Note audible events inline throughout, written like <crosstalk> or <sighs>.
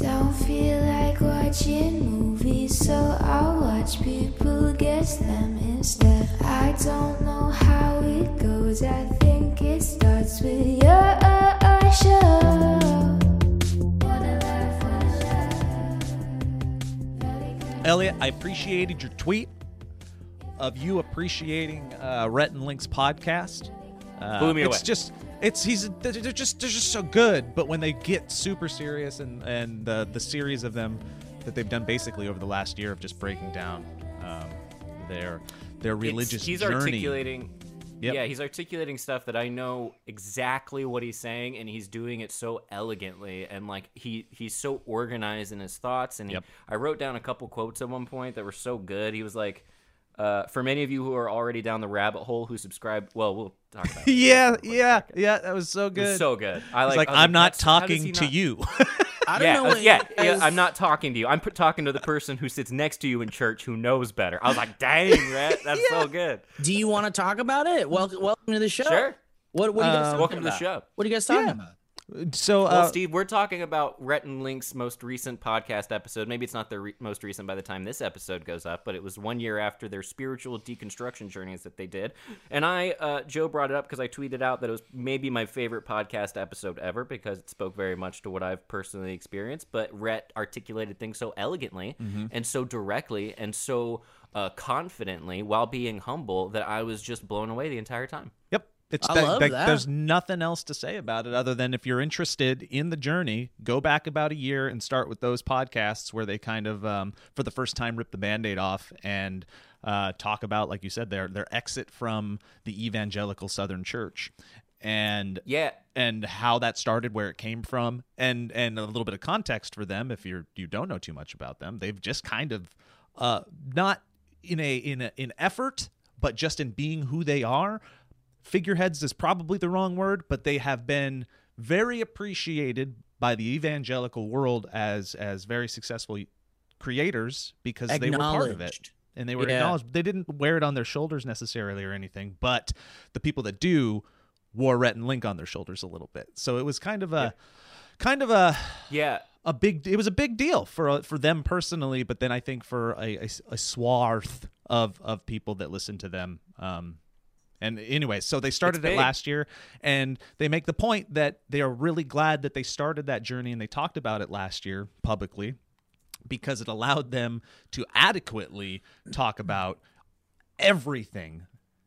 Don't feel like watching movies, so I'll watch people guess them instead. I don't know how it goes, I think it starts with your show. Elliot, I appreciated your tweet of you appreciating uh, Rhett and Link's podcast. Uh, Blew me it's just it's he's they're just they're just so good. But when they get super serious and and the the series of them that they've done basically over the last year of just breaking down um, their their It's- religious he's journey. articulating Yep. yeah he's articulating stuff that i know exactly what he's saying and he's doing it so elegantly and like he he's so organized in his thoughts and he, Yep. i wrote down a couple quotes at one point that were so good he was like uh, for many of you who are already down the rabbit hole who subscribe well we'll talk about <laughs> it yeah, yeah, yeah. That was so good. was so good i It's like, like, I was I'm not that's- how does talking to not- you. <laughs> I don't yeah, know. uh, what yeah, you yeah, guys- I'm not talking to you. I'm p- talking to the person who sits next to you in church who knows better. I was like, dang, Rhett, <laughs> that's so good. Do you want to talk about it? Welcome, welcome to the show. Sure. What, what are you guys Um, talking Welcome to the show. What are you guys talking Yeah. about? So Well, uh, Steve, we're talking about Rhett and Link's most recent podcast episode. Maybe it's not their re- most recent by the time this episode goes up, but it was one year after their spiritual deconstruction journeys that they did. And I, uh, Joe brought it up because I tweeted out that it was maybe my favorite podcast episode ever because it spoke very much to what I've personally experienced. But Rhett articulated things so elegantly and so directly and so uh, confidently while being humble that I was just blown away the entire time. It's I that- love that- that. There's nothing else to say about it other than if you're interested in the journey, go back about a year and start with those podcasts where they kind of, um, for the first time, rip the band-aid off and uh, talk about, like you said, their their exit from the evangelical Southern Church, and Yeah. and how that started, where it came from, and and a little bit of context for them if you're you don't know too much about them. They've just kind of uh, not in a in a in effort, but just in being who they are. Figureheads is probably the wrong word, but they have been very appreciated by the evangelical world as as very successful creators because they were part of it and they were Yeah. acknowledged. They didn't wear it on their shoulders necessarily or anything, but the people that do wore Rhett and Link on their shoulders a little bit. So it was kind of a kind of a Yeah. a big it was a big deal for for them personally, but then I think for a, a, a swath of of people that listen to them. Um, and anyway, so they started it last year, and they make the point that they are really glad that they started that journey and they talked about it last year publicly because it allowed them to adequately talk about everything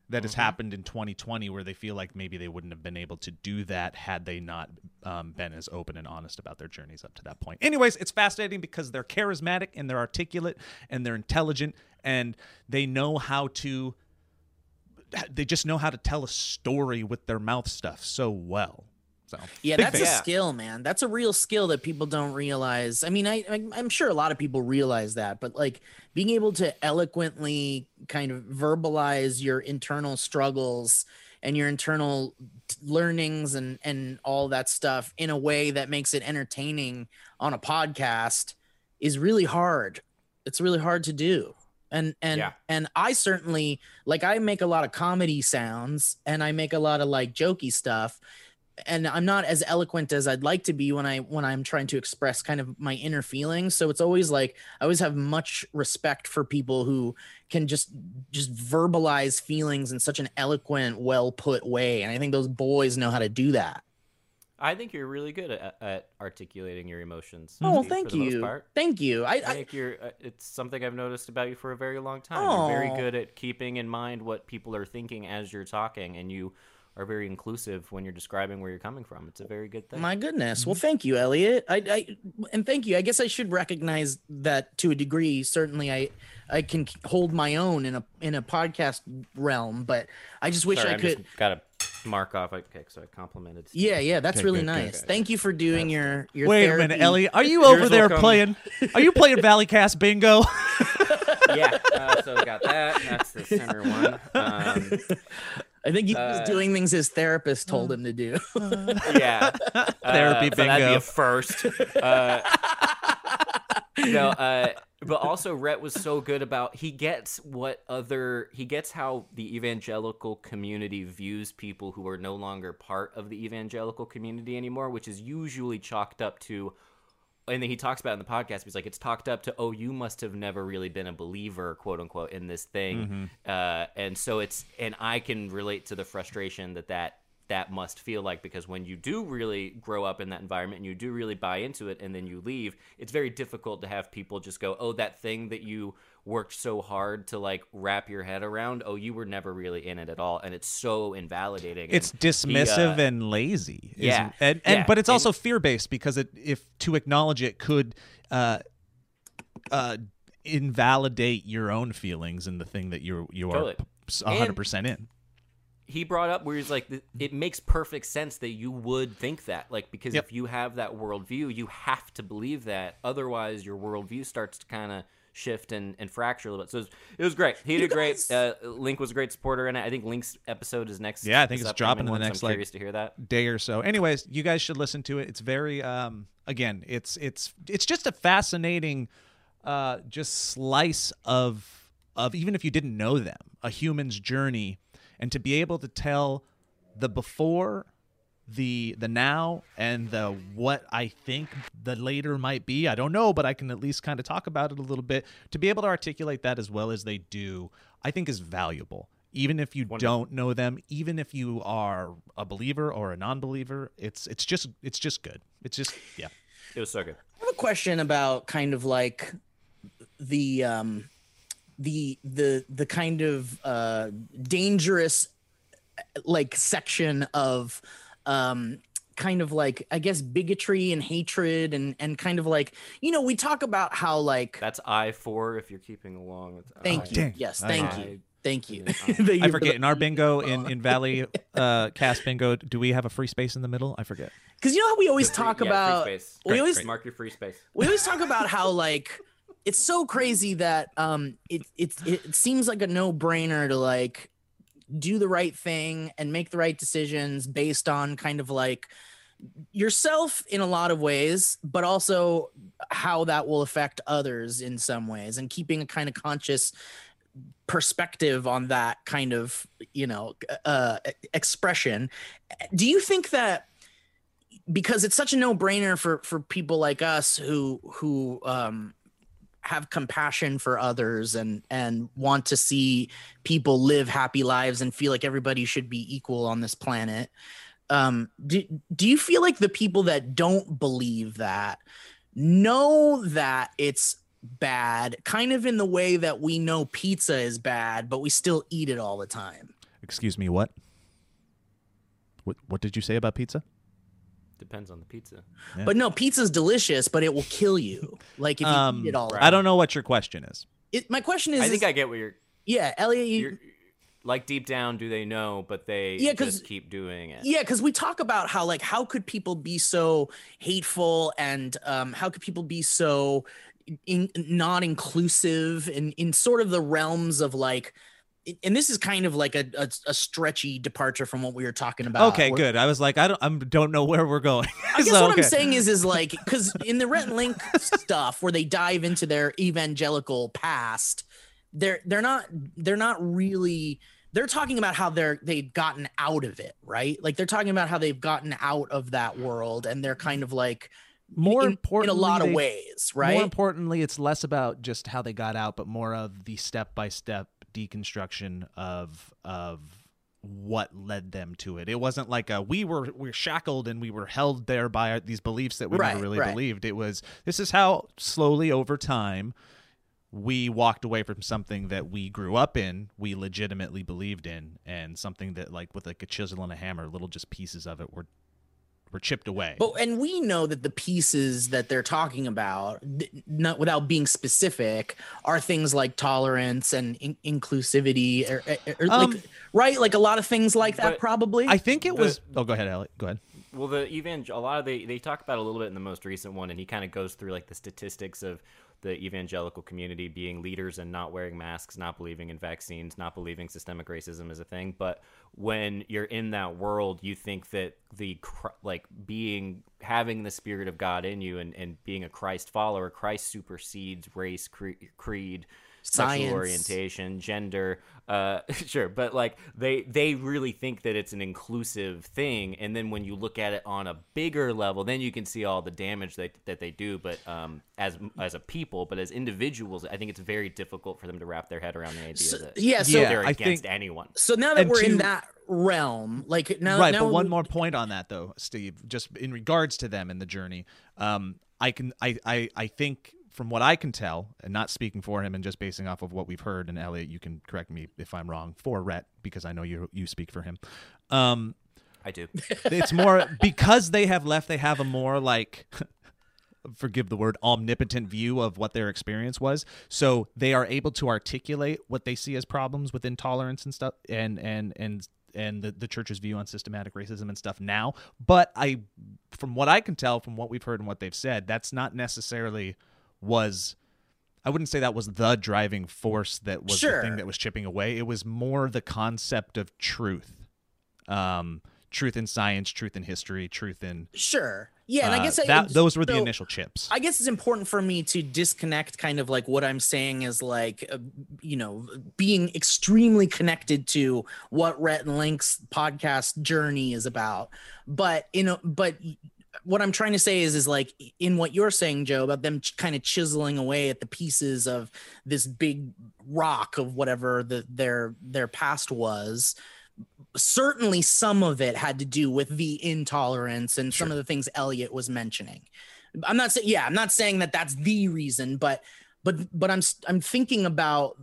that has happened in 2020 where they feel like maybe they wouldn't have been able to do that had they not um, been as open and honest about their journeys up to that point. Anyways it's fascinating because they're charismatic and they're articulate and they're intelligent and they know how to they just know how to tell a story with their mouth stuff so well so Yeah, that's fan. a skill, man. That's a real skill that people don't realize. I mean, I, I I'm sure a lot of people realize that, but like being able to eloquently kind of verbalize your internal struggles and your internal t- learnings and and all that stuff in a way that makes it entertaining on a podcast is really hard. It's really hard to do. And and Yeah. and I certainly like I make a lot of comedy sounds and I make a lot of like jokey stuff and I'm not as eloquent as I'd like to be when I when I'm trying to express kind of my inner feelings. So it's always like I always have much respect for people who can just just verbalize feelings in such an eloquent, well put way. And I think those boys know how to do that. I think you're really good at, at articulating your emotions. Oh, Steve, thank for the you. Thank you. I, I I think you're. Uh, it's something I've noticed about you for a very long time. You're very good at keeping in mind what people are thinking as you're talking, and you are very inclusive when you're describing where you're coming from. It's a very good thing. My goodness. Well, thank you, Elliot. I, I and thank you. I guess I should recognize that to a degree. Certainly, I I can hold my own in a in a podcast realm, but I just wish Sorry, I I'm could. just got to mark off. Okay, so I complimented. Steve. Yeah, yeah, that's Okay, really good, good, nice. good. Thank you for doing your your. wait a minute Ellie. are you <laughs> over will there come- playing are you playing <laughs> valleycast bingo <laughs> yeah. Uh, so we got that. That's the center one. Um, I think he Uh, was doing things his therapist told him to do. yeah. Therapy uh, so that'd be bingo. a first. Uh, no, uh, but also Rhett was so good about he gets what other he gets how the evangelical community views people who are no longer part of the evangelical community anymore, which is usually chalked up to and then he talks about in the podcast. He's like, it's talked up to, oh, you must have never really been a believer, quote unquote, in this thing, uh, and so it's, and I can relate to the frustration that that that must feel like because when you do really grow up in that environment and you do really buy into it and then you leave, it's very difficult to have people just go, oh, that thing that you worked so hard to like wrap your head around, oh, you were never really in it at all, and it's so invalidating. It's And he, dismissive uh, and lazy. Yeah, and, and yeah, but it's and- also fear based because it if to acknowledge it could uh, uh, invalidate your own feelings and the thing that you're you are Totally. hundred percent in. He brought up where he's like, it makes perfect sense that you would think that, like, because Yep. if you have that worldview, you have to believe that. Otherwise, your worldview starts to kind of shift and, and fracture a little bit. So it was, it was great. He You did great. Uh, Link was a great supporter in it. I think Link's episode is next. Yeah, I think it's dropping in the one, so next, I'm like- curious to hear that. day or so. Anyways, you guys should listen to it. It's very um again, it's it's it's just a fascinating uh just slice of of even if you didn't know them, a human's journey and to be able to tell the before the the now and the what I think the later might be. I don't know, but I can at least kind of talk about it a little bit. To be able to articulate that as well as they do, I think is valuable. Even if you don't know them, even if you are a believer or a non-believer, it's it's just it's just good. It's just yeah. It was so good. I have a question about kind of like the um the the the kind of uh dangerous like section of um kind of like I guess bigotry and hatred and and kind of like you know we talk about how like That's I four if you're keeping along. It's thank I. you Dang. yes thank I- you thank you <laughs> <laughs> I- Thank you I forget in our bingo <laughs> in in Valley uh cast bingo, do we have a free space in the middle? I forget. because you know how we always free- talk yeah, free about space. we Great, always great. mark your free space. we always talk about how like it's so crazy that um it it it seems like a no-brainer to like do the right thing and make the right decisions based on kind of like yourself in a lot of ways but also how that will affect others in some ways and keeping a kind of conscious perspective on that kind of you know uh expression. Do you think that because it's such a no-brainer for for people like us who who um have compassion for others and and want to see people live happy lives and feel like everybody should be equal on this planet um do, do you feel like the people that don't believe that know that it's bad kind of in the way that we know pizza is bad but we still eat it all the time Excuse me, what? What what did you say about pizza? Depends on the pizza. Yeah. but no pizza's delicious but it will kill you like if you Um, eat it all. I don't know what your question is. it, my question is I think is- I get what you're. yeah elliot you, You're like deep down, do they know? But they Yeah, 'cause- just keep doing it. yeah because we talk about how like how could people be so hateful and um how could people be so in, not inclusive in in sort of the realms of like and this is kind of like a, a, a stretchy departure from what we were talking about okay, where- good. I was like, I don't I don't know where we're going. <laughs> I guess So, what okay. I'm saying is, is like, because in the Rhett and Link stuff, where they dive into their evangelical past, they're they're not they're not really they're talking about how they're they've gotten out of it, right? Like they're talking about how they've gotten out of that world, and they're kind of like more in, in a lot of they- ways, right? More importantly, it's less about just how they got out, but more of the step by step deconstruction of of what led them to it. It wasn't like a we were we were shackled and we were held there by our, these beliefs that we Right, never really right. believed. It was this is how slowly over time we walked away from something that we grew up in, we legitimately believed in, and something that like with like a chisel and a hammer, little just pieces of it were were chipped away. But and we know that the pieces that they're talking about, not without being specific, are things like tolerance and in- inclusivity, or, or- or Um, like right, like a lot of things like that. Probably. I think it The- was. Oh, go ahead, Alec. Go ahead. Well, the evangel a lot of they they talk about a little bit in the most recent one, and he kind of goes through like the statistics of the evangelical community being leaders and not wearing masks, not believing in vaccines, not believing systemic racism is a thing. But when you're in that world, you think that the like being having the spirit of God in you and and being a Christ follower, Christ supersedes race, cre- creed. Science. sexual orientation, gender. Uh, <laughs> sure, but like they they really think that it's an inclusive thing, and then when you look at it on a bigger level, then you can see all the damage that that they do. But um, as as a people, but as individuals, I think it's very difficult for them to wrap their head around the idea So- that yeah, so- Yeah, they're I against think- anyone. So now that And we're in that realm, like now, right now but one more point on that though steve just in regards to them in the journey um i can i i, I think from what i can tell and not speaking for him and just basing off of what we've heard and elliot you can correct me if i'm wrong for rhett because i know you you speak for him um I do. <laughs> it's more because they have left they have a more like <laughs> forgive the word omnipotent view of what their experience was so they are able to articulate what they see as problems with intolerance and stuff and and and and the, the church's view on systematic racism and stuff now but i from what i can tell from what we've heard and what they've said that's not necessarily was I wouldn't say that was the driving force that was the thing that was chipping away. It was more the concept of truth. Um, truth in science, truth in history, truth in Sure. Yeah, and I uh, guess I, that those were the initial chips. I guess it's important for me to disconnect kind of like what I'm saying is like, uh, you know, being extremely connected to what Rhett and Link's podcast journey is about. But, you know, but what I'm trying to say is, is like in what you're saying, Joe, about them ch- kind of chiseling away at the pieces of this big rock of whatever the, their, their past was certainly some of it had to do with the intolerance and some of the things Elliot was mentioning. I'm not saying yeah, I'm not saying that that's the reason, but but but I'm I'm thinking about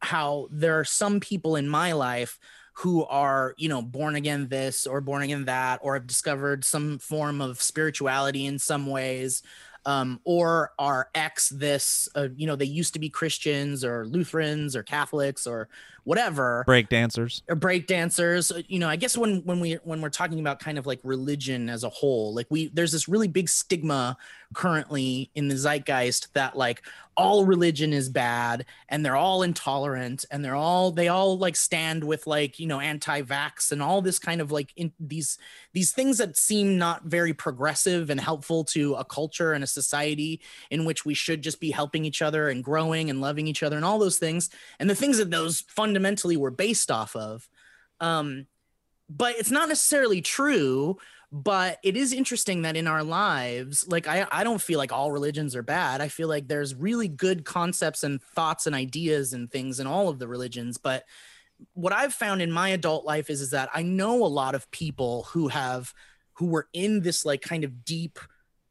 how there are some people in my life who are, you know, born again this or born again that or have discovered some form of spirituality in some ways um, or are ex this, uh, you know, they used to be Christians or Lutherans or Catholics or whatever. Break dancers. or break dancers. Uh, you know i guess when when we when we're talking about kind of like religion as a whole like we there's this really big stigma currently in the zeitgeist that like all religion is bad and they're all intolerant and they're all they all like stand with like you know anti-vax and all this kind of like in these these things that seem not very progressive and helpful to a culture and a society in which we should just be helping each other and growing and loving each other and all those things. And the things that those fundamentally were based off of. Um but it's not necessarily true but it is interesting that in our lives like I, I don't feel like all religions are bad. I feel like there's really good concepts and thoughts and ideas and things in all of the religions. But what i've found in my adult life is is that i know a lot of people who have who were in this like kind of deep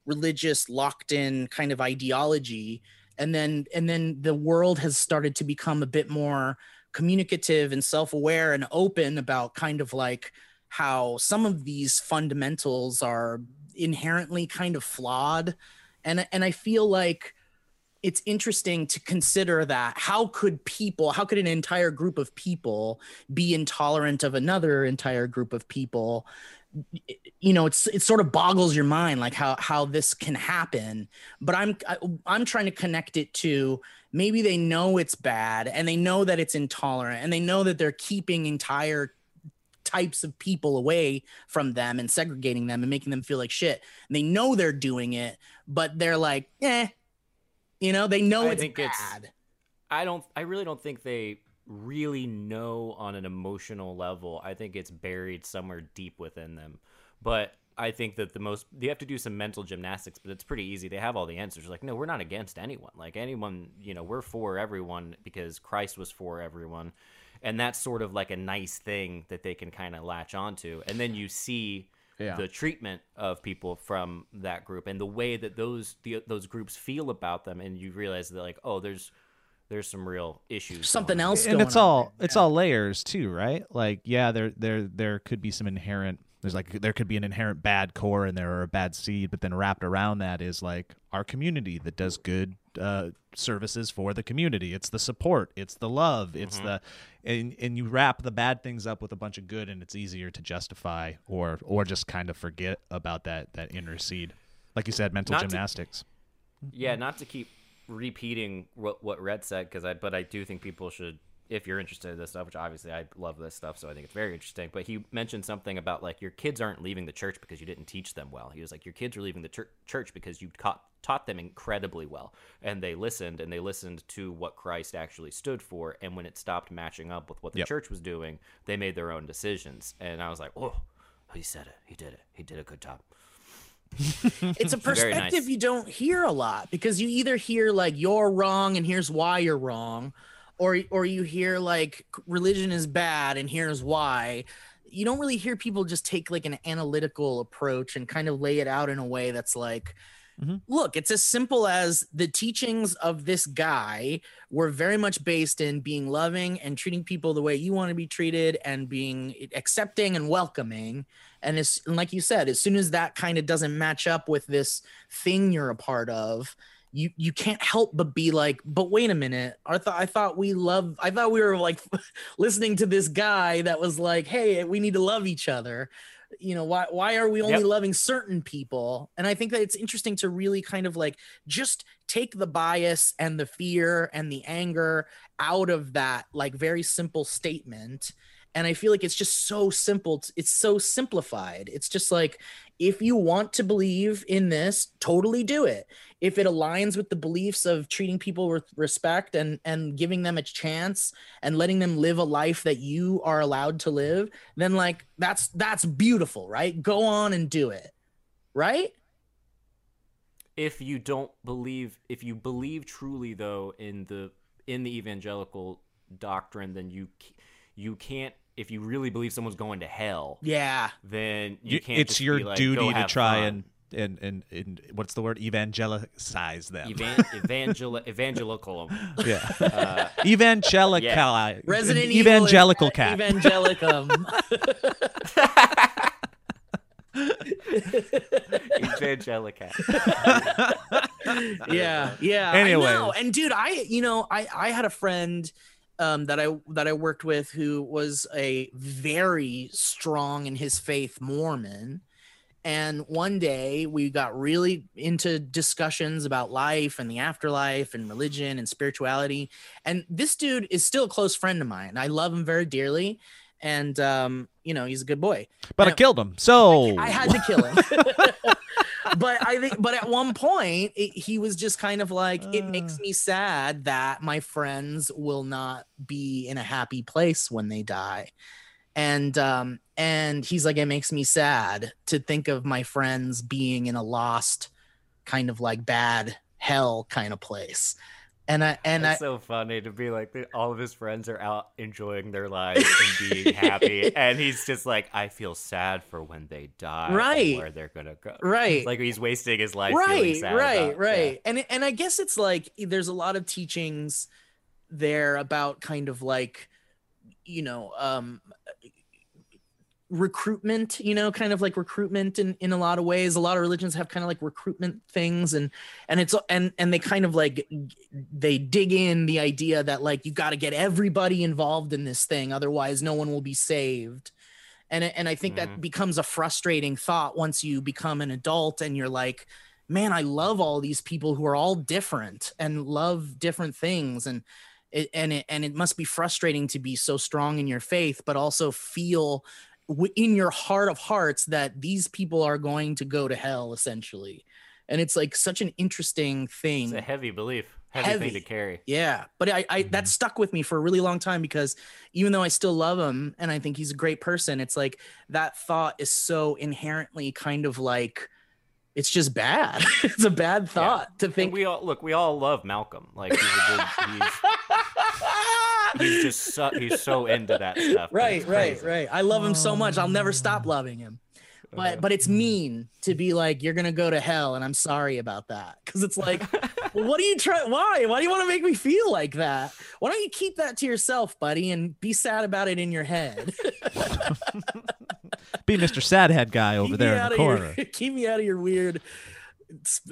religious locked in kind of ideology. And then and then the world has started to become a bit more communicative and self-aware and open about kind of like how some of these fundamentals are inherently kind of flawed. And and I feel like it's interesting to consider that how could people how could an entire group of people be intolerant of another entire group of people? You know it's it sort of boggles your mind like how how this can happen. But i'm I, i'm trying to connect it to maybe they know it's bad and they know that it's intolerant and they know that they're keeping entire types of people away from them and segregating them and making them feel like shit and they know they're doing it but they're like eh you know they know I it's think it's- bad I don't. I really don't think they really know on an emotional level. I think it's buried somewhere deep within them. But I think that the most you have to do some mental gymnastics, but it's pretty easy. They have all the answers. Like, no, we're not against anyone. Like anyone, you know, we're for everyone because Christ was for everyone. And that's sort of like a nice thing that they can kind of latch onto. And then you see Yeah. the treatment of people from that group and the way that those the, those groups feel about them and you realize that like oh there's there's some real issues something going else and going it's on all there. it's all layers too, right? Like yeah, there there there could be some inherent there's like there could be an inherent bad core in there or a bad seed, but then wrapped around that is like our community that does good uh, services for the community. It's the support, it's the love, it's Mm-hmm. the and and you wrap the bad things up with a bunch of good, and it's easier to justify or or just kind of forget about that that inner seed. Like you said, mental Not to- gymnastics. yeah not to keep repeating what what Rhett said because i but i do think people should if you're interested in this stuff, which obviously I love this stuff, so I think it's very interesting. But he mentioned something about like your kids aren't leaving the church because you didn't teach them well. He was like, your kids are leaving the chur- church because you taught taught them incredibly well, and they listened and they listened to what Christ actually stood for. And when it stopped matching up with what the Yep. church was doing, they made their own decisions. And I was like, oh, he said it. He did it. He did a good job. <laughs> it's a Very nice. perspective you don't hear a lot because you either hear like you're wrong and here's why you're wrong or or you hear like religion is bad and here's why you don't really hear people just take like an analytical approach and kind of lay it out in a way that's like Mhm. look it's as simple as the teachings of this guy were very much based in being loving and treating people the way you want to be treated and being accepting and welcoming and as and like you said as soon as that kind of doesn't match up with this thing you're a part of you you can't help but be like but wait a minute. I thought i thought we love i thought we were like <laughs> listening to this guy that was like hey we need to love each other you know why why are we only Yep. loving certain people? And i think that it's interesting to really kind of like just take the bias and the fear and the anger out of that like very simple statement. And i feel like it's just so simple it's so simplified. It's just like if you want to believe in this totally do it. If it aligns with the beliefs of treating people with respect and and giving them a chance and letting them live a life that you are allowed to live then like that's that's beautiful right? Go on and do it right? If you don't believe if you believe truly though in the in the evangelical doctrine then you you can't if you really believe someone's going to hell yeah then you You- can't it's just your be like, duty to try fun." and, and and and what's the word evangelicize them. Evan- <laughs> evangel- evangelical yeah, uh, evangelical, resident Evil is evangelical at cat. evangelicum <laughs> evangelica <laughs> yeah yeah Anyways. I know. and dude i you know i i had a friend um that i that i worked with who was a very strong in his faith mormon. And one day we got really into discussions about life and the afterlife and religion and spirituality. And this dude is still a close friend of mine. I love him very dearly. And um you know he's a good boy. But I killed him. So I had to kill him. <laughs> <laughs> but I think, but at one point, it, he was just kind of like, it makes me sad that my friends will not be in a happy place when they die. And um, and he's like, it makes me sad to think of my friends being in a lost, kind of like bad hell kind of place. And I and It's I so funny to be like all of his friends are out enjoying their lives and being happy, <laughs> and he's just like, I feel sad for when they die, Right. Where they're gonna go, right. It's like he's wasting his life. right sad right about- right and and i guess it's like there's a lot of teachings there about kind of like you know um recruitment you know kind of like recruitment in in a lot of ways. A lot of religions have kind of like recruitment things and and it's and and they kind of like they dig in the idea that like you got to get everybody involved in this thing otherwise no one will be saved. And and I think that Mhm. becomes a frustrating thought once you become an adult and you're like man I love all these people who are all different and love different things. And it, and it and it must be frustrating to be so strong in your faith but also feel in your heart of hearts that these people are going to go to hell essentially and it's like such an interesting thing It's a heavy belief, heavy, Heavy. thing to carry. yeah, but I, I that mm-hmm. stuck with me for a really long time because even though I still love him and I think he's a great person, it's like that thought is so inherently kind of like it's just bad. <laughs> it's a bad thought to And think. we all look. We all love Malcolm. Like he's a good. He's, <laughs> he's just so, he's so into that <laughs> stuff. right, right, right. I love him so much. I'll never stop um, loving him. But uh, but it's mean to be like you're gonna go to hell, and I'm sorry about that because it's like, <laughs> well, what do you try? Why? Why do you want to make me feel like that? Why don't you keep that to yourself, buddy, and be sad about it in your head? <laughs> be Mr. Sadhead guy over Keep there in the of your- corner. keep me out of your weird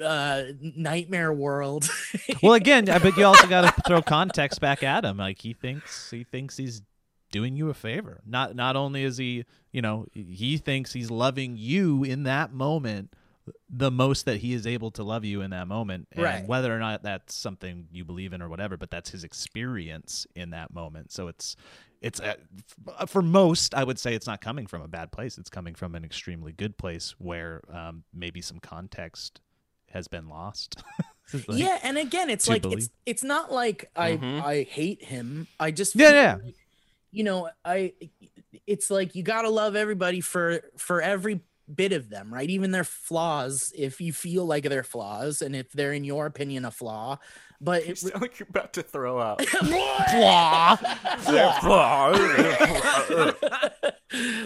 uh, nightmare world. <laughs> well, again, I bet you also got to throw context back at him. Like he thinks he thinks he's doing you a favor. Not not only is he, you know, he thinks he's loving you in that moment the most that he is able to love you in that moment and Right. whether or not that's something you believe in or whatever but that's his experience in that moment so it's it's uh, for most i would say it's not coming from a bad place it's coming from an extremely good place where um, maybe some context has been lost <laughs> Like- yeah, and again, it's like believe. it's it's not like I Mhm. I hate him. I just Yeah, feel yeah. like, you know, I it's like you gotta love everybody for for every bit of them, right? Even their flaws, if you feel like they're flaws, and if they're in your opinion a flaw. But You it, sound like you're about to throw out. <laughs> <laughs>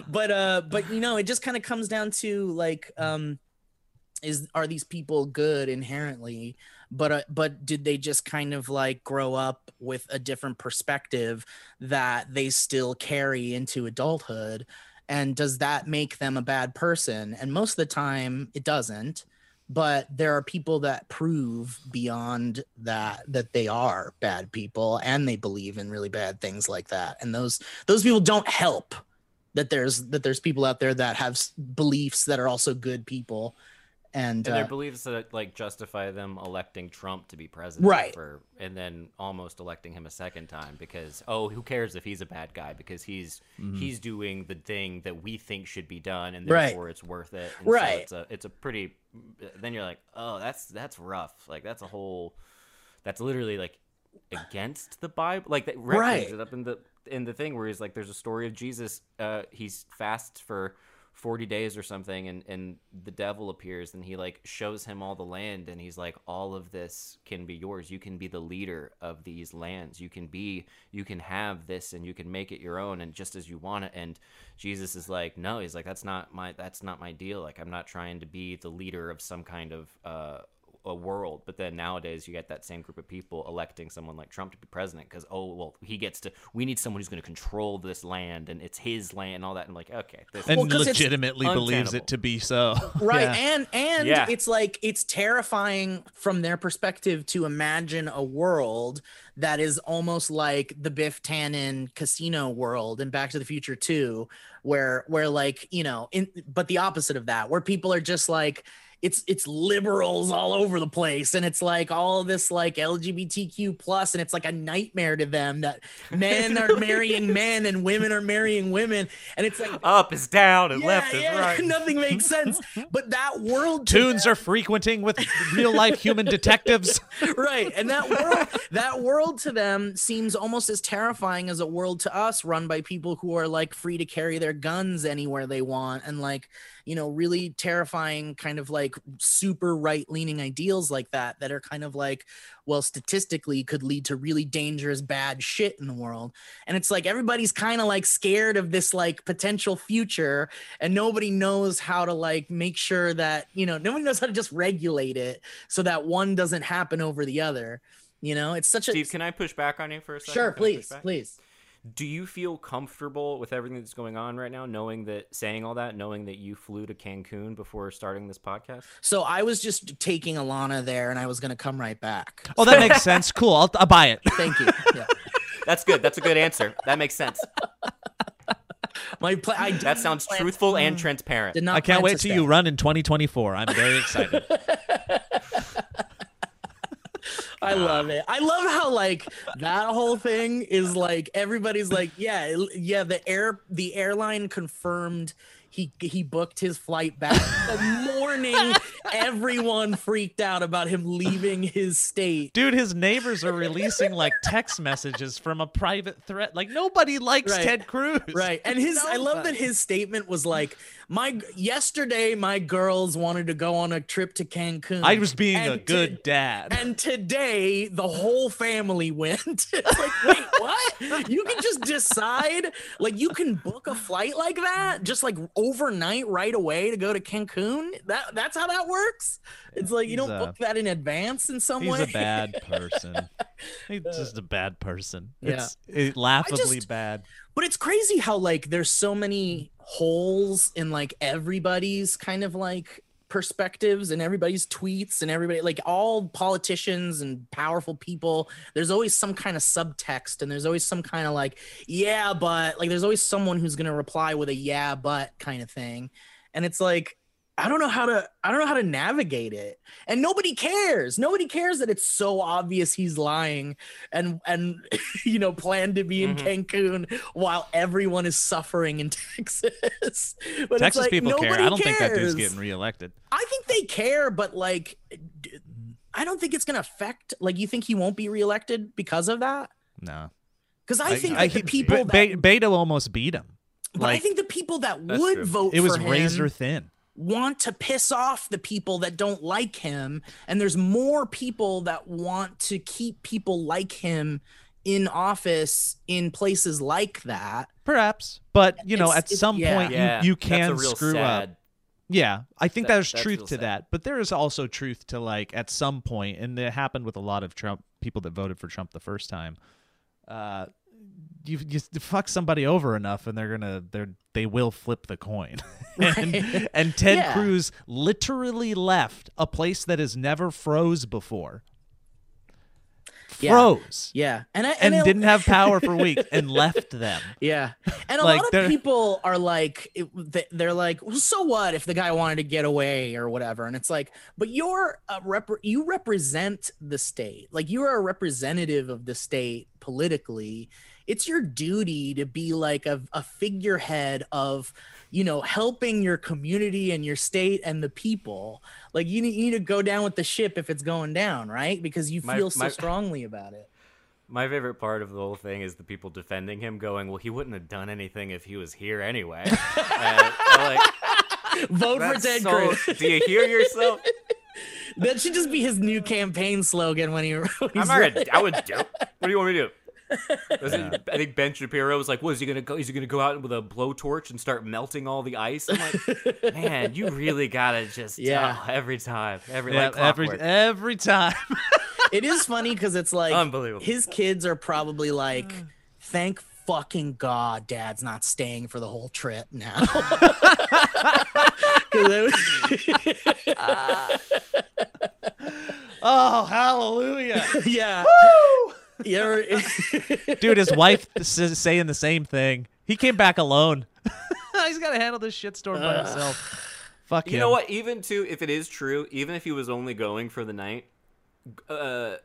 but uh but you know it just kind of comes down to like um is are these people good inherently? But uh, but did they just kind of like grow up with a different perspective that they still carry into adulthood? And does that make them a bad person? And most of the time it doesn't. But there are people that prove beyond that that they are bad people and they believe in really bad things like that. And those those people don't help that there's that there's people out there that have beliefs that are also good people and, and their uh, beliefs that like justify them electing Trump to be president, Right. For and then almost electing him a second time because oh, who cares if he's a bad guy because he's he's doing the thing that we think should be done and Right. therefore it's worth it. And Right. So it's a it's a pretty. Then you're like, oh, that's that's rough. Like that's a whole. That's literally like against the Bible. Like that Right. it up in the in the thing where he's like, there's a story of Jesus. Uh, he's fasts for 40 days or something and and the devil appears and he like shows him all the land and he's like all of this can be yours. You can be the leader of these lands. You can be you can have this and you can make it your own and just as you want it. And jesus is like no he's like that's not my that's not my deal. Like i'm not trying to be the leader of some kind of uh a world but then nowadays you get that same group of people electing someone like trump to be president because oh well he gets to we need someone who's going to control this land and it's his land and all that and like okay this and Well, 'cause it's legitimately believes it to be so <laughs> right Yeah. and and Yeah. it's like it's terrifying from their perspective to imagine a world that is almost like the biff tannen casino world and back to the future 2 where where like you know in but the opposite of that where people are just like it's it's liberals all over the place. And it's like all this like lgbtq plus and it's like a nightmare to them that <laughs> men are marrying men and women are marrying women. And it's like up is down and yeah, left is right. <laughs> Nothing makes sense. <laughs> But that world, tunes are frequenting with real life human detectives. Right? And that world, that world to them seems almost as terrifying as a world to us, run by people who are like free to carry their guns anywhere they want, and like you know, really terrifying, kind of like super right leaning ideals like that, that are kind of like, well, statistically could lead to really dangerous, bad shit in the world. And it's like everybody's kind of like scared of this like potential future and nobody knows how to like make sure that you know nobody knows how to just regulate it so that one doesn't happen over the other you know? It's such a steve can i push back on you for a second? Sure Can please please do you feel comfortable with everything that's going on right now knowing that saying all that knowing that you flew to cancun before starting this podcast? So i was just taking alana there and i was going to come right back. Oh that makes <laughs> sense. Cool. I'll, I'll buy it. Thank you. <laughs> Yeah. that's good. That's a good answer. That makes sense. <laughs> My pla- I did that sounds plan- truthful and transparent. Did not i can't wait to till stay. you run in 2024 i'm very excited I love it. I love how like that whole thing is like everybody's like, yeah, yeah. The air, the airline confirmed he he booked his flight back the morning. Everyone freaked out about him leaving his state. Dude, his neighbors are releasing like text messages from a private threat. Like nobody likes Right. Ted Cruz. Right. And his I love that his statement was like, My yesterday my girls wanted to go on a trip to Cancun. I was being a good to- dad. And today the whole family went. <laughs> it's like, wait, <laughs> what? You can just decide, like you can book a flight like that, just like overnight right away to go to Cancun. That that's how that works. It's like you He's don't a- book that in advance in some He's way. He's a bad <laughs> person. He's just a bad person. Yeah. It's it, laughably just- bad. But it's crazy how like there's so many holes in like everybody's kind of like perspectives and everybody's tweets and everybody like all politicians and powerful people. There's always some kind of subtext and there's always some kind of like yeah but like there's always someone who's going to reply with a yeah but kind of thing. And it's like I don't know how to I don't know how to navigate it. And nobody cares. Nobody cares that it's so obvious he's lying and and <laughs> you know plan to be in Mhm. Cancun while everyone is suffering in <laughs> Texas. But it's Texas like, people care. I don't think that dude's cares. getting reelected. I think they care, but like I don't think it's gonna affect like you think he won't be reelected because of that? No. Because I, think I- that the people Be- that Be- Beto almost beat him. but I think the people that would true. vote It was him razor thin. Want to piss off the people that don't like him and there's more people that want to keep people like him in office in places like that Perhaps, but you know, It's- at some yeah. point, yeah, you, you that's a can real screw sad. up. Yeah, I think That- there's that's truth to sad. that, but there is also truth to like at some point, and it happened with a lot of Trump people that voted for Trump the first time. Uh, you you fuck somebody over enough, and they're gonna they're they will flip the coin. <laughs> and, Right. and Ted Yeah. Cruz literally left a place that has never froze before. Yeah. Froze. yeah and I And it- didn't have power for <laughs> weeks and left them. yeah and a Like, lot of people are like they- they're like well, so what if the guy wanted to get away or whatever and it's like but you're a rep you represent the state like you are a representative of the state politically it's your duty to be like a, a figurehead of you know helping your community and your state and the people like you need, you need to go down with the ship if it's going down right because you My- feel so my- strongly about it My favorite part of the whole thing is the people defending him, going, "Well, he wouldn't have done anything if he was here anyway." <laughs> And, like, vote for ted so- cruz Do you hear yourself? <laughs> That should just be his new campaign slogan when he. When I'm not I would do. What do you want me to do? Was I think Ben Shapiro was like, "Was he gonna go? Is he gonna go out with a blowtorch and start melting all the ice?" I'm like, <laughs> "Man, you really gotta just Yeah. yeah every time, every Yeah, like every every time. <laughs> It is funny because it's like Unbelievable. his kids are probably like, "Thank fucking God, Dad's not staying for the whole trip now." <laughs> it oh, hallelujah. yeah, you <laughs> ever- <laughs> Dude, his wife is saying the same thing. He came back alone. <laughs> He's got to handle this shitstorm by himself. Fuck You him. know what? Even too, if it is true, even if he was only going for the night, uh,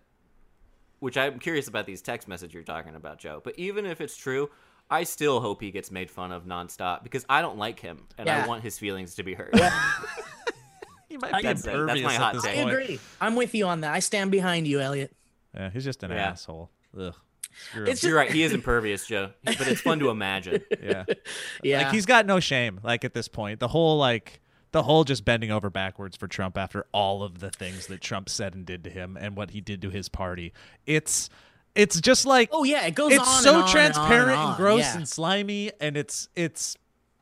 which I'm curious about these text messages you're talking about, Joe. But even if it's true, I still hope he gets made fun of nonstop because I don't like him and Yeah. I want his feelings to be hurt. He might I- be That's it. That's impervious my at hot this take. I agree. I'm with you on that. I stand behind you, Elliot. Yeah, he's just an Yeah. asshole. Ugh. Screw It's him. You're right. He is impervious, Joe. But it's fun to imagine. <laughs> yeah. <laughs> Yeah, Like he's got no shame. Like at this point, the whole like the whole just bending over backwards for Trump after all of the things that Trump said and did to him and what he did to his party. It's it's just like Oh yeah, it goes it's on. so and on and on transparent and, and, gross Yeah. and slimy and it's it's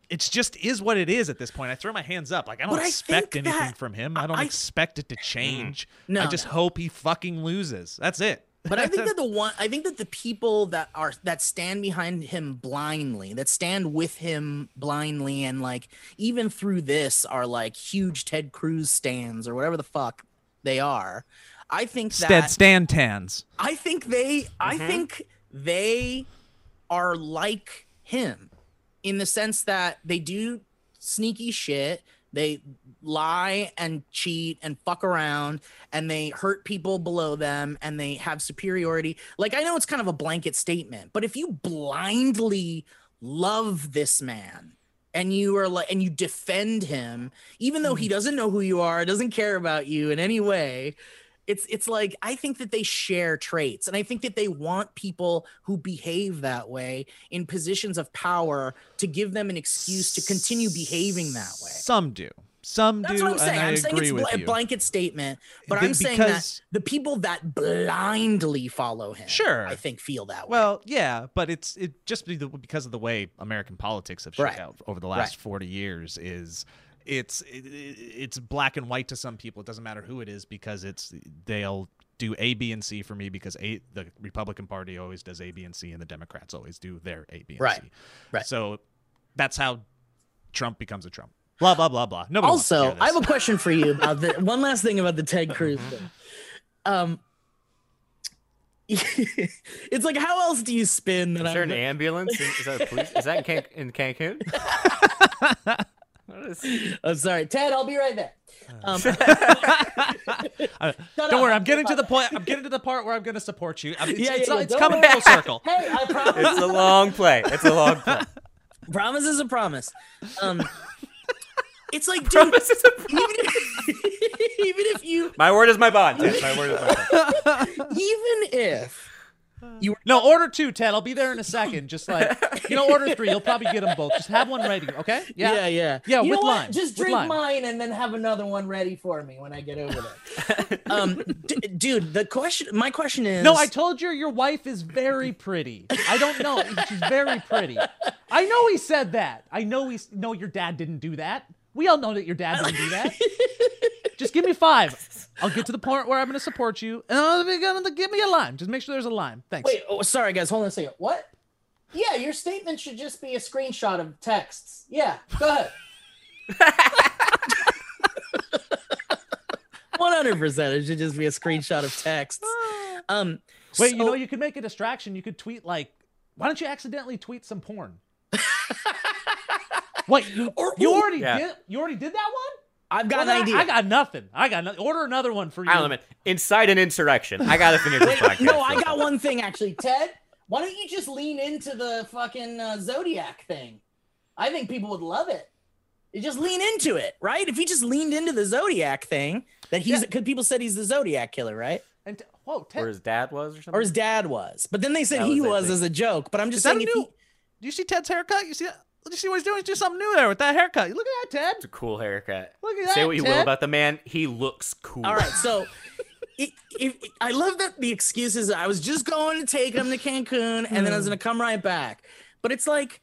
it's just is what it is at this point. I throw my hands up. Like I don't But expect think anything that- from him. I don't I- expect it to change. No, I just no. hope he fucking loses. That's it. But I think that the <laughs> one I think that the people that are that stand behind him blindly, that stand with him blindly and like even through this are like huge Ted Cruz stands or whatever the fuck they are. I think Stead that stand tans. I think they I Mm-hmm. think they are like him in the sense that they do sneaky shit. They lie and cheat and fuck around and they hurt people below them and they have superiority. Like I know it's kind of a blanket statement, but if you blindly love this man and you are like and you defend him even though he Mm. doesn't know who you are, doesn't care about you in any way, it's it's like I think that they share traits and I think that they want people who behave that way in positions of power to give them an excuse to continue behaving that way. Some do. Some That's do, what I'm saying. I'm saying it's bl- a blanket statement, but Be- I'm saying that the people that blindly follow him, Sure. I think feel that way. Well, yeah, but it's it just because of the way American politics have shook Right. out over the last Right. 40 years is it's it, it's black and white to some people. It doesn't matter who it is because it's they'll do A, B, and C for me because a the Republican Party always does A, B, and C, and the Democrats always do their A, B, and Right. C. Right. So that's how Trump becomes a Trump. Blah blah blah blah. Nobody wants to also, I have a question for you about the <laughs> one last thing about the Ted Cruz thing. Um, <laughs> it's like how else do you spin that? Is there I'm- an ambulance? Is that a police? Is that in, Can- in Cancun? <laughs> I'm sorry, Ted. I'll be right there. Um, <laughs> <laughs> Uh, don't up, worry, I'm I'm getting to the point. I'm getting to the part where I'm going to support you. I mean, it's, Yeah, it's, yeah, yeah, it's coming full circle. <laughs> Hey, I promise. It's a long play. It's a long play. promise is a promise. Um, it's like, dude, Promise is a promise. even if, even if you, My word is my bond. Ted. My word is my bond. even if you were No, order two, Ted. I'll be there in a second. Just like <laughs> you know, order three. You'll probably get them both. Just have one ready. Okay? Yeah. Yeah, yeah, Yeah, You with know what? lime, Just with drink lime. mine and then have another one ready for me when I get over there. <laughs> um, d- dude, the question, my question is, No, I told you your wife is very pretty. I don't know. She's very pretty. I know he said that. I know he's no. Your dad didn't do that. We all know that your dad didn't do that. Just give me five. I'll get to the point where I'm going to support you, and I'll be gonna give me a lime. Just make sure there's a lime. Thanks. Wait, oh, sorry, guys. Hold on a second. What? Yeah, your statement should just be a screenshot of texts. Yeah, go ahead. <laughs> One hundred percent. It should just be a screenshot of texts. <sighs> Um, Wait, you know, you could make a distraction. You could tweet like, "Why don't you accidentally tweet some porn?" <laughs> What you, Or- you ooh. already Yeah. did? You already did that one? I've got Well, an I- idea. I got nothing. I got no- order another one for you. I don't know, an insurrection. I gotta finish this podcast. no, I got one thing actually, Ted. Why don't you just lean into the fucking uh, Zodiac thing? I think people would love it. You just lean into it, right? If he just leaned into the Zodiac thing, that he's Yeah. because people said he's the Zodiac killer, right? And t- whoa, Ted, Where his dad was or something. Or his dad was, but then they said That he was, was as a joke. But I'm is just that a saying, if new? he, Do you see Ted's haircut? You see that? You see what he's doing? He's doing something new there with that haircut. Look at that, Ted. It's a cool haircut. Look at that. Say what you will about the man. He looks cool. all right, so. <laughs> It, it, I love that the excuses. I was just going to take him to Cancun, and then I was going to come right back. But it's like,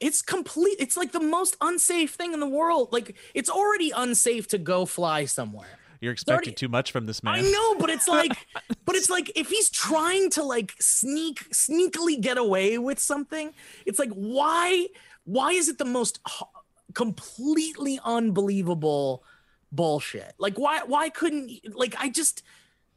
it's complete. It's like the most unsafe thing in the world. Like it's already unsafe to go fly somewhere. You're expecting already- too much from this man. I know, but it's like, <laughs> but it's like if he's trying to like sneak, sneakily get away with something, it's like why, why is it the most completely unbelievable bullshit? Like why, why couldn't like I just,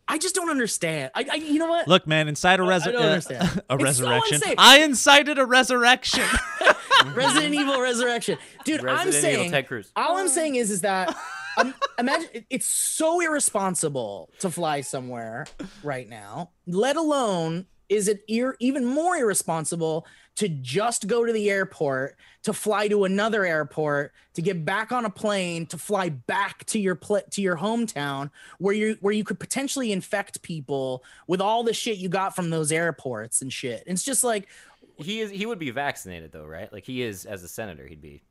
I just don't understand. I, I you know what? Look, man, inside a, res- I don't uh, <laughs> a It's so resurrection. unsafe. I incited a resurrection. <laughs> Resident Evil Resurrection, dude. I'm Resident Evil saying Ted Cruz. All I'm saying is, is that um, imagine it's so irresponsible to fly somewhere right now. Let alone is it ir- even more irresponsible to just go to the airport, to fly to another airport, to get back on a plane, to fly back to your pl- to your hometown where you where you could potentially infect people with all the shit you got from those airports and shit. It's just like He is. He would be vaccinated though, right? Like he is as a senator. He'd be.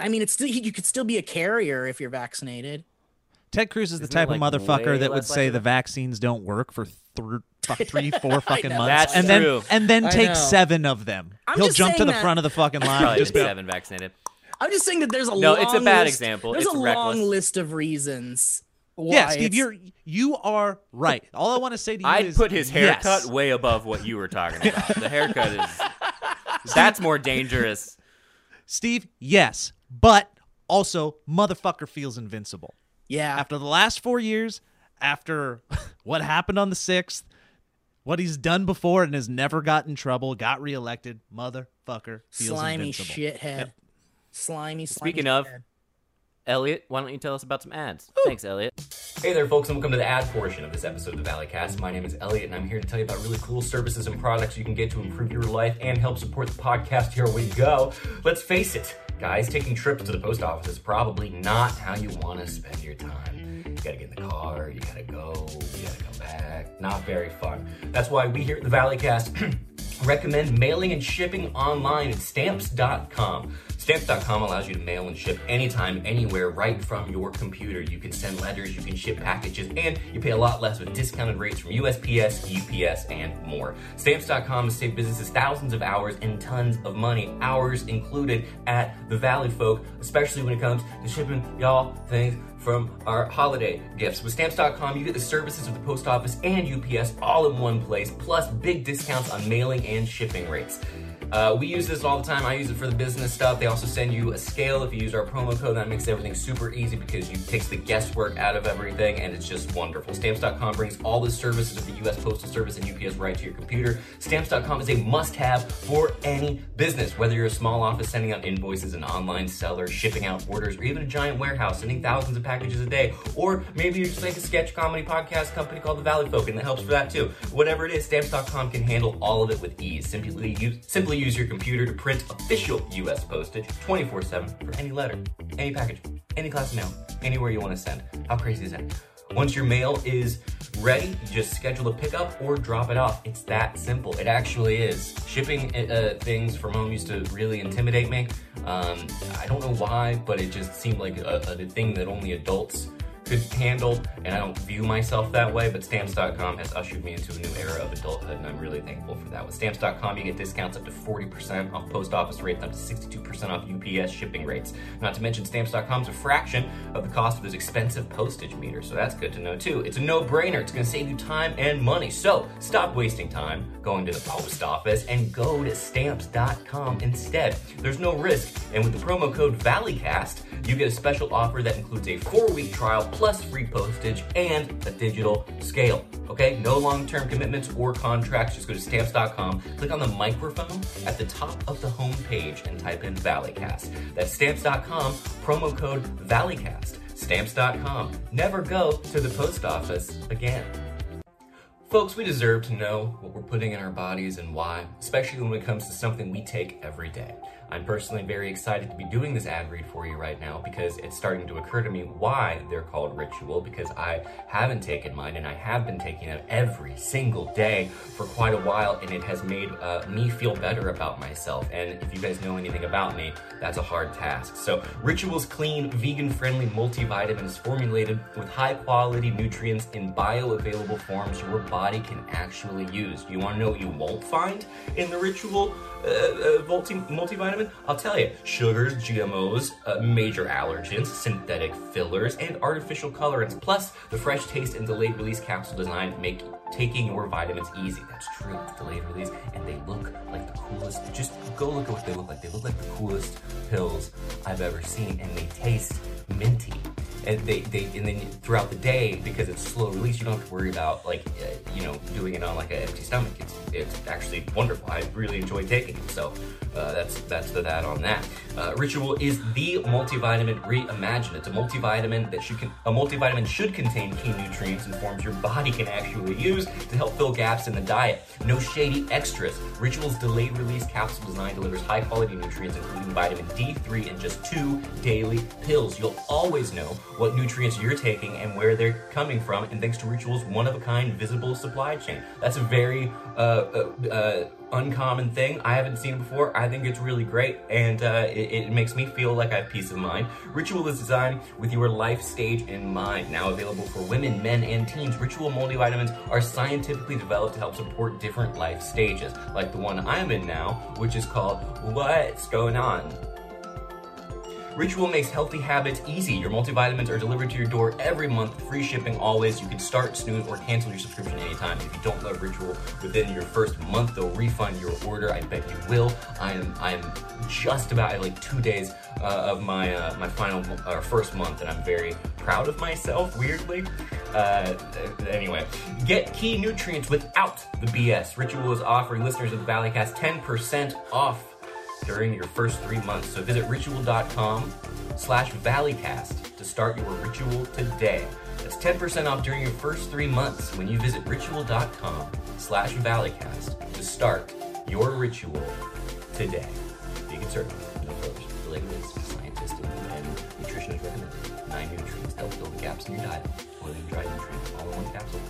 I mean, it's still you could still be a carrier if you're vaccinated. Ted Cruz is the Isn't type it, of motherfucker that would say likely? the vaccines don't work for th- <laughs> three, four fucking months, That's and then true. and then I take know. seven of them. I'm He'll jump to the that- front of the fucking <laughs> line. Just be, seven vaccinated. I'm just saying that there's a No, long it's a bad list- example. There's It's a reckless. long list of reasons. Why yeah, Steve, it's- you're you are right. All I want to say to you is. I'd is put his haircut yes. way above what you were talking about. the haircut is. <laughs> That's more dangerous. Steve, yes, but also motherfucker feels invincible. yeah. After the last four years, after <laughs> what happened on the sixth, what he's done before and has never got in trouble, got reelected, motherfucker feels slimy invincible. shithead. Yep. Slimy. slimy Speaking of- Elliot, why don't you tell us about some ads? Thanks, Elliot. Hey there, folks, and welcome to the ad portion of this episode of the Valleycast. My name is Elliot, and I'm here to tell you about really cool services and products you can get to improve your life and help support the podcast. Here we go. Let's face it, guys, taking trips to the post office is probably not how you want to spend your time. You gotta get in the car, you gotta go, you gotta come back. Not very fun. That's why we here at the Valleycast <clears throat> recommend mailing and shipping online at stamps.com. Stamps.com allows you to mail and ship anytime, anywhere, right from your computer. You can send letters, you can ship packages, and you pay a lot less with discounted rates from USPS, UPS, and more. Stamps.com has saved businesses thousands of hours and tons of money, hours included at the Valley Folk, especially when it comes to shipping y'all things from our holiday gifts. With stamps.com, you get the services of the post office and UPS all in one place, plus big discounts on mailing and shipping rates. Uh, we use this all the time. I use it for the business stuff. They also send you a scale if you use our promo code. That makes everything super easy because you takes the guesswork out of everything, and it's just wonderful. Stamps.com brings all the services of the U.S. Postal Service and UPS right to your computer. Stamps.com is a must-have for any business, whether you're a small office sending out invoices, an online seller, shipping out orders, or even a giant warehouse sending thousands of packages a day, or maybe you're just like a sketch comedy podcast company called The Valley Folk, and that helps for that too. Whatever it is, Stamps.com can handle all of it with ease. Simply use, simply use your computer to print official U.S. postage 24/7 for any letter, any package, any class of mail, anywhere you want to send. How crazy is that? Once your mail is ready, just schedule a pickup or drop it off. It's that simple. It actually is. Shipping uh, things from home used to really intimidate me. Um, I don't know why, but it just seemed like a, a thing that only adults could handle, and I don't view myself that way, but Stamps.com has ushered me into a new era of adulthood, and I'm really thankful for that. With Stamps.com, you get discounts up to 40% off post office rates, up to 62% off UPS shipping rates. Not to mention, Stamps.com is a fraction of the cost of those expensive postage meters, so that's good to know too. It's a no brainer, it's gonna save you time and money. So stop wasting time going to the post office and go to Stamps.com instead. There's no risk, and with the promo code ValleyCast, you get a special offer that includes a four week trial plus free postage and a digital scale. Okay, no long term commitments or contracts. Just go to stamps.com, click on the microphone at the top of the home page, and type in Valleycast. That's stamps.com, promo code Valleycast. Stamps.com. Never go to the post office again. Folks, we deserve to know what we're putting in our bodies and why, especially when it comes to something we take every day. I'm personally very excited to be doing this ad read for you right now because it's starting to occur to me why they're called ritual because I haven't taken mine and I have been taking them every single day for quite a while and it has made uh, me feel better about myself. And if you guys know anything about me, that's a hard task. So Ritual's clean, vegan-friendly multivitamin is formulated with high-quality nutrients in bioavailable forms your body can actually use. You want to know what you won't find in the Ritual uh, uh, multi- multivitamin? I'll tell you: sugars, GMOs, uh, major allergens, synthetic fillers, and artificial colorants. Plus, the fresh taste and delayed release capsule design make taking your vitamins easy. That's true. Delayed release, and they look like the coolest. Just go look at what they look like. They look like the coolest pills I've ever seen, and they taste minty. And they, they and then throughout the day because it's slow release, you don't have to worry about like uh, you know doing it on like an empty stomach. It's it's actually wonderful. I really enjoy taking it. So uh, that's that's the that on that. Uh, Ritual is the multivitamin reimagined. It's a multivitamin that should con- a multivitamin should contain key nutrients and forms your body can actually use to help fill gaps in the diet. No shady extras. Ritual's delayed release capsule design delivers high quality nutrients including vitamin D3 in just two daily pills. You'll always know what nutrients you're taking and where they're coming from, and thanks to Ritual's one of a kind visible supply chain. That's a very uh, uh, uh, uncommon thing. I haven't seen it before. I think it's really great, and uh, it, it makes me feel like I have peace of mind. Ritual is designed with your life stage in mind. Now available for women, men, and teens, Ritual multivitamins are scientifically developed to help support different life stages, like the one I'm in now, which is called What's Going On? Ritual makes healthy habits easy. Your multivitamins are delivered to your door every month, free shipping always. You can start, snooze, or cancel your subscription anytime. If you don't love Ritual within your first month, they'll refund your order. I bet you will. I am I am just about at like two days uh, of my uh, my final uh, first month, and I'm very proud of myself. Weirdly, uh, anyway, get key nutrients without the BS. Ritual is offering listeners of the Valleycast 10% off during your first three months. So visit ritual.com slash valleycast to start your ritual today. That's 10% off during your first three months when you visit ritual.com slash valleycast to start your ritual today. Vegan certified, no fillers, delayed release, scientists and nutritionists recommended. Nine nutrients help fill the gaps in your diet. And dry nutrients all in one capsule.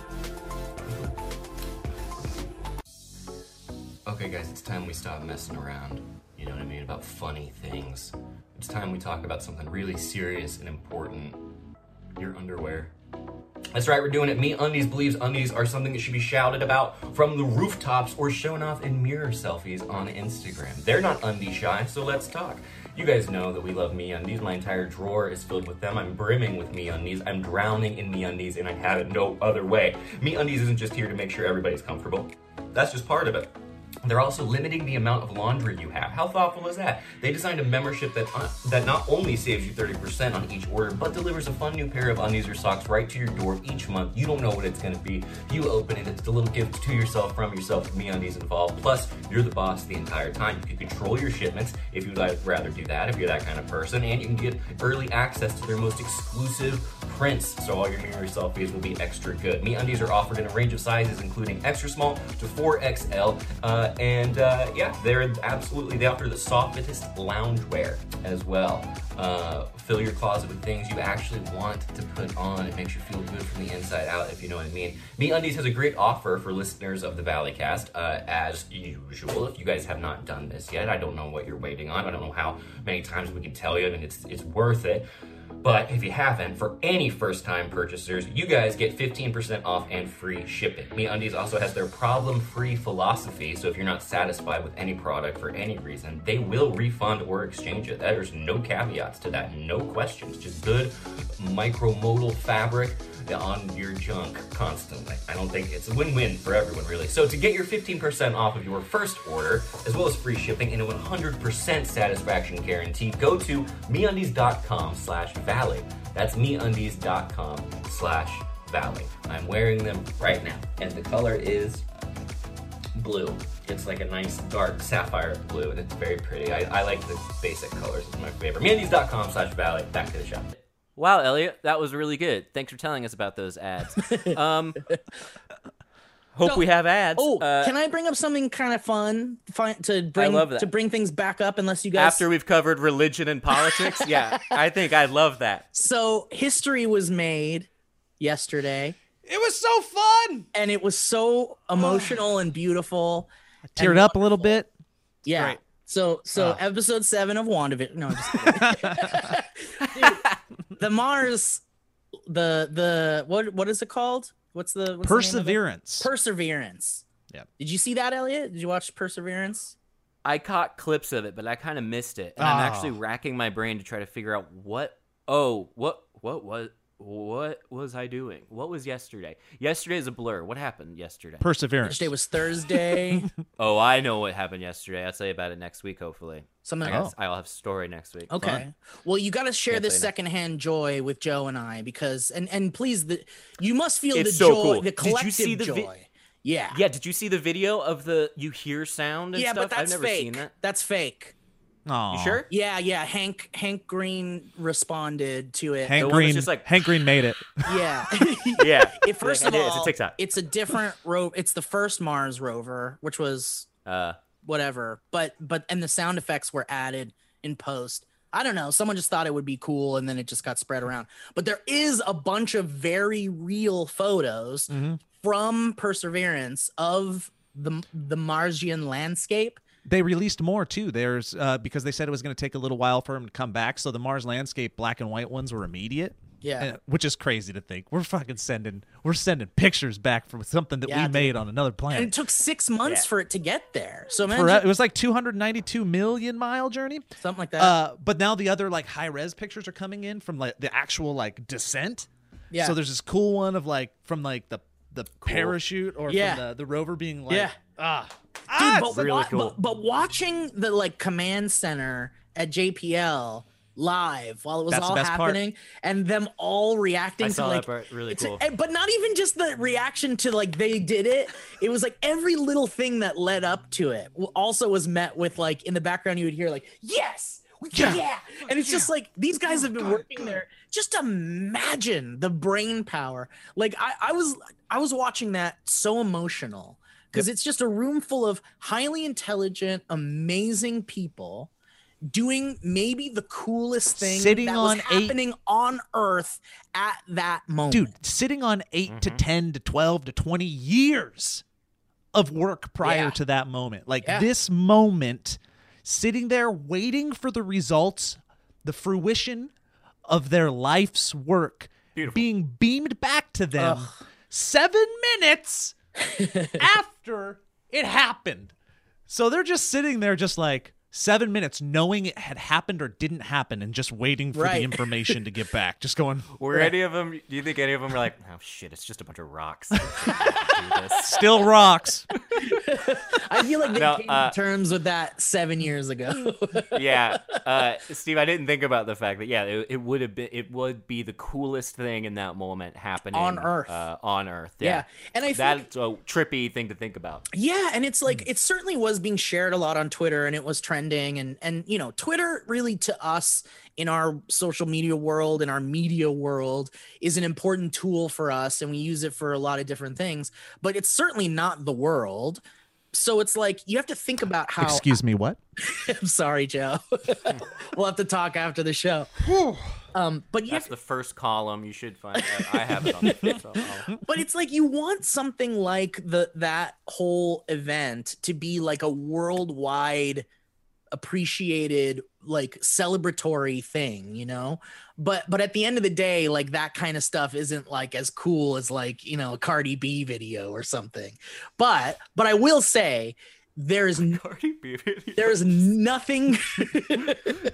Okay, guys, it's time we stop messing around. You know what I mean? About funny things. It's time we talk about something really serious and important. Your underwear. That's right, we're doing it. Me Undies believes undies are something that should be shouted about from the rooftops or shown off in mirror selfies on Instagram. They're not undie shy, so let's talk. You guys know that we love Me Undies. My entire drawer is filled with them. I'm brimming with Me Undies. I'm drowning in Me Undies, and I have it no other way. Me Undies isn't just here to make sure everybody's comfortable. That's just part of it. They're also limiting the amount of laundry you have. How thoughtful is that? They designed a membership that uh, that not only saves you 30% on each order, but delivers a fun new pair of undies or socks right to your door each month. You don't know what it's going to be. You open it, it's a little gift to yourself from yourself, Me Undies involved. Plus, you're the boss the entire time. You can control your shipments if you'd rather do that, if you're that kind of person, and you can get early access to their most exclusive prints, so all your mirror selfies will be extra good. Me Undies are offered in a range of sizes, including extra small to 4XL, uh, and uh, yeah, they're absolutely they offer the softest loungewear as well. Uh, fill your closet with things you actually want to put on. It makes you feel good from the inside out, if you know what I mean. Me Undies has a great offer for listeners of the Valleycast, uh, as usual. If you guys have not done this yet, I don't know what you're waiting on. I don't know how many times we can tell you. I mean, it's it's worth it. But if you haven't, for any first time purchasers, you guys get 15% off and free shipping. MeUndies also has their problem free philosophy, so if you're not satisfied with any product for any reason, they will refund or exchange it. There's no caveats to that, no questions. Just good micromodal fabric on your junk constantly. I don't think it's a win-win for everyone really. So to get your 15% off of your first order, as well as free shipping and a 100% satisfaction guarantee, go to meundies.com slash valley. That's meundies.com slash valley. I'm wearing them right now. And the color is blue. It's like a nice dark sapphire blue, and it's very pretty. I, I like the basic colors. It's my favorite. Meundies.com slash valley. Back to the show. Wow, Elliot, that was really good. Thanks for telling us about those ads. <laughs> Um, hope So- we have ads. Oh, Uh, can I bring up something kind of fun, fun to bring love that. to bring things back up? Unless you guys after we've covered religion and politics, yeah, I think I love that. So history was made yesterday, It was so fun. and it was so emotional and beautiful. I Teared and up a little bit. Yeah. great. So so Ah. episode seven of WandaVision. No, I'm just <laughs> kidding. Dude, <laughs> the Mars, the the what what is it called? What's the what's the name of it? Perseverance. Perseverance. Yeah. Did you see that, Elliot? Did you watch Perseverance? I caught clips of it, but I kind of missed it, and I'm ah. actually Oh. racking my brain to try to figure out what. Oh, what what was what was I doing? What was yesterday? Yesterday is a blur. What happened yesterday? Perseverance. Yesterday was Thursday. <laughs> oh, I know what happened yesterday. I'll tell you about it next week, hopefully. Something. I got, oh. I'll have story next week. Okay. Fun. Well, you got to share Can't this say no. secondhand joy with Joe and I because, and and please, the you must feel It's the so joy, cool. the Did you collective see the vi- joy. yeah. Yeah, did you see the video of the you hear sound and Yeah, stuff? but that's I've never fake. seen that. That's fake. Aw. You sure? Yeah, yeah. Hank Hank Green responded to it. Hank The one Green. just like- Hank Green made it. <laughs> Yeah. <laughs> Yeah. <laughs> it, first I of did. all, it's a TikTok. it's a different ro. It's the first Mars rover, which was Uh, whatever. But but and the sound effects were added in post. I don't know. Someone just thought it would be cool, and then it just got spread around. But there is a bunch of very real photos Mhm. from Perseverance of the the Marsian landscape. They released more too. There's uh, because they said it was going to take a little while for him to come back. So the Mars landscape black and white ones were immediate. Yeah. Uh, which is crazy to think. We're fucking sending we're sending pictures back from something that Yeah, we dude. made on another planet. And it took six months Yeah. for it to get there. So For, imagine it was like 292 million mile journey. something like that. Uh, but now the other like high res pictures are coming in from like the actual like descent. yeah. So there's this cool one of like from like the the parachute or Yeah. from the, the rover being like Yeah. ah Dude, ah, but, really wa- cool. but, but watching the like command center at JPL live while it was That's all best part. happening and them all reacting I to saw that like part. Really it's a- cool. eh, but not even just the reaction to like they did it it was like every little thing that led up to it also was met with like in the background you would hear like yes we- yeah, Yeah. and it's just like these guys have been working there just imagine the brain power like i i was i was watching that so emotional because it's just a room full of highly intelligent amazing people doing maybe the coolest thing Sitting that on was eight- happening on earth at that moment dude sitting on 8 to Mm-hmm. 10 to 12 to 20 years of work prior Yeah. to that moment like Yeah. this moment sitting there waiting for the results the fruition of their life's work Beautiful. being beamed back to them 7 minutes <laughs> after it happened so they're just sitting there just like 7 minutes knowing it had happened or didn't happen and just waiting for Right. the <laughs> information to get back just going Were any of them? Do you think any of them were like, "Oh shit, it's just a bunch of rocks"? I shouldn't <laughs> do this." still rocks <laughs> I feel like they No, came uh, to terms with that seven years ago. yeah, uh, Steve, I didn't think about the fact that yeah, it, it would have been it would be the coolest thing in that moment happening On Earth. Uh, on Earth, yeah. yeah. And I think That's a trippy thing to think about. Yeah, and it's like it certainly was being shared a lot on Twitter and it was trending and and you know, Twitter really to us in our social media world in our media world is an important tool for us and we use it for a lot of different things, but it's certainly not the world. So it's like you have to think about how Excuse me, what? <laughs> I'm sorry, Joe. <laughs> we'll have to talk after the show. um, but you have the first column. You should find that. I have it on the first <laughs> column. but it's like you want something like the that whole event to be like a worldwide appreciated like celebratory thing you know but but at the end of the day like that kind of stuff isn't like as cool as like you know a cardi b video or something but but i will say n- Cardi B video. there's nothing <laughs>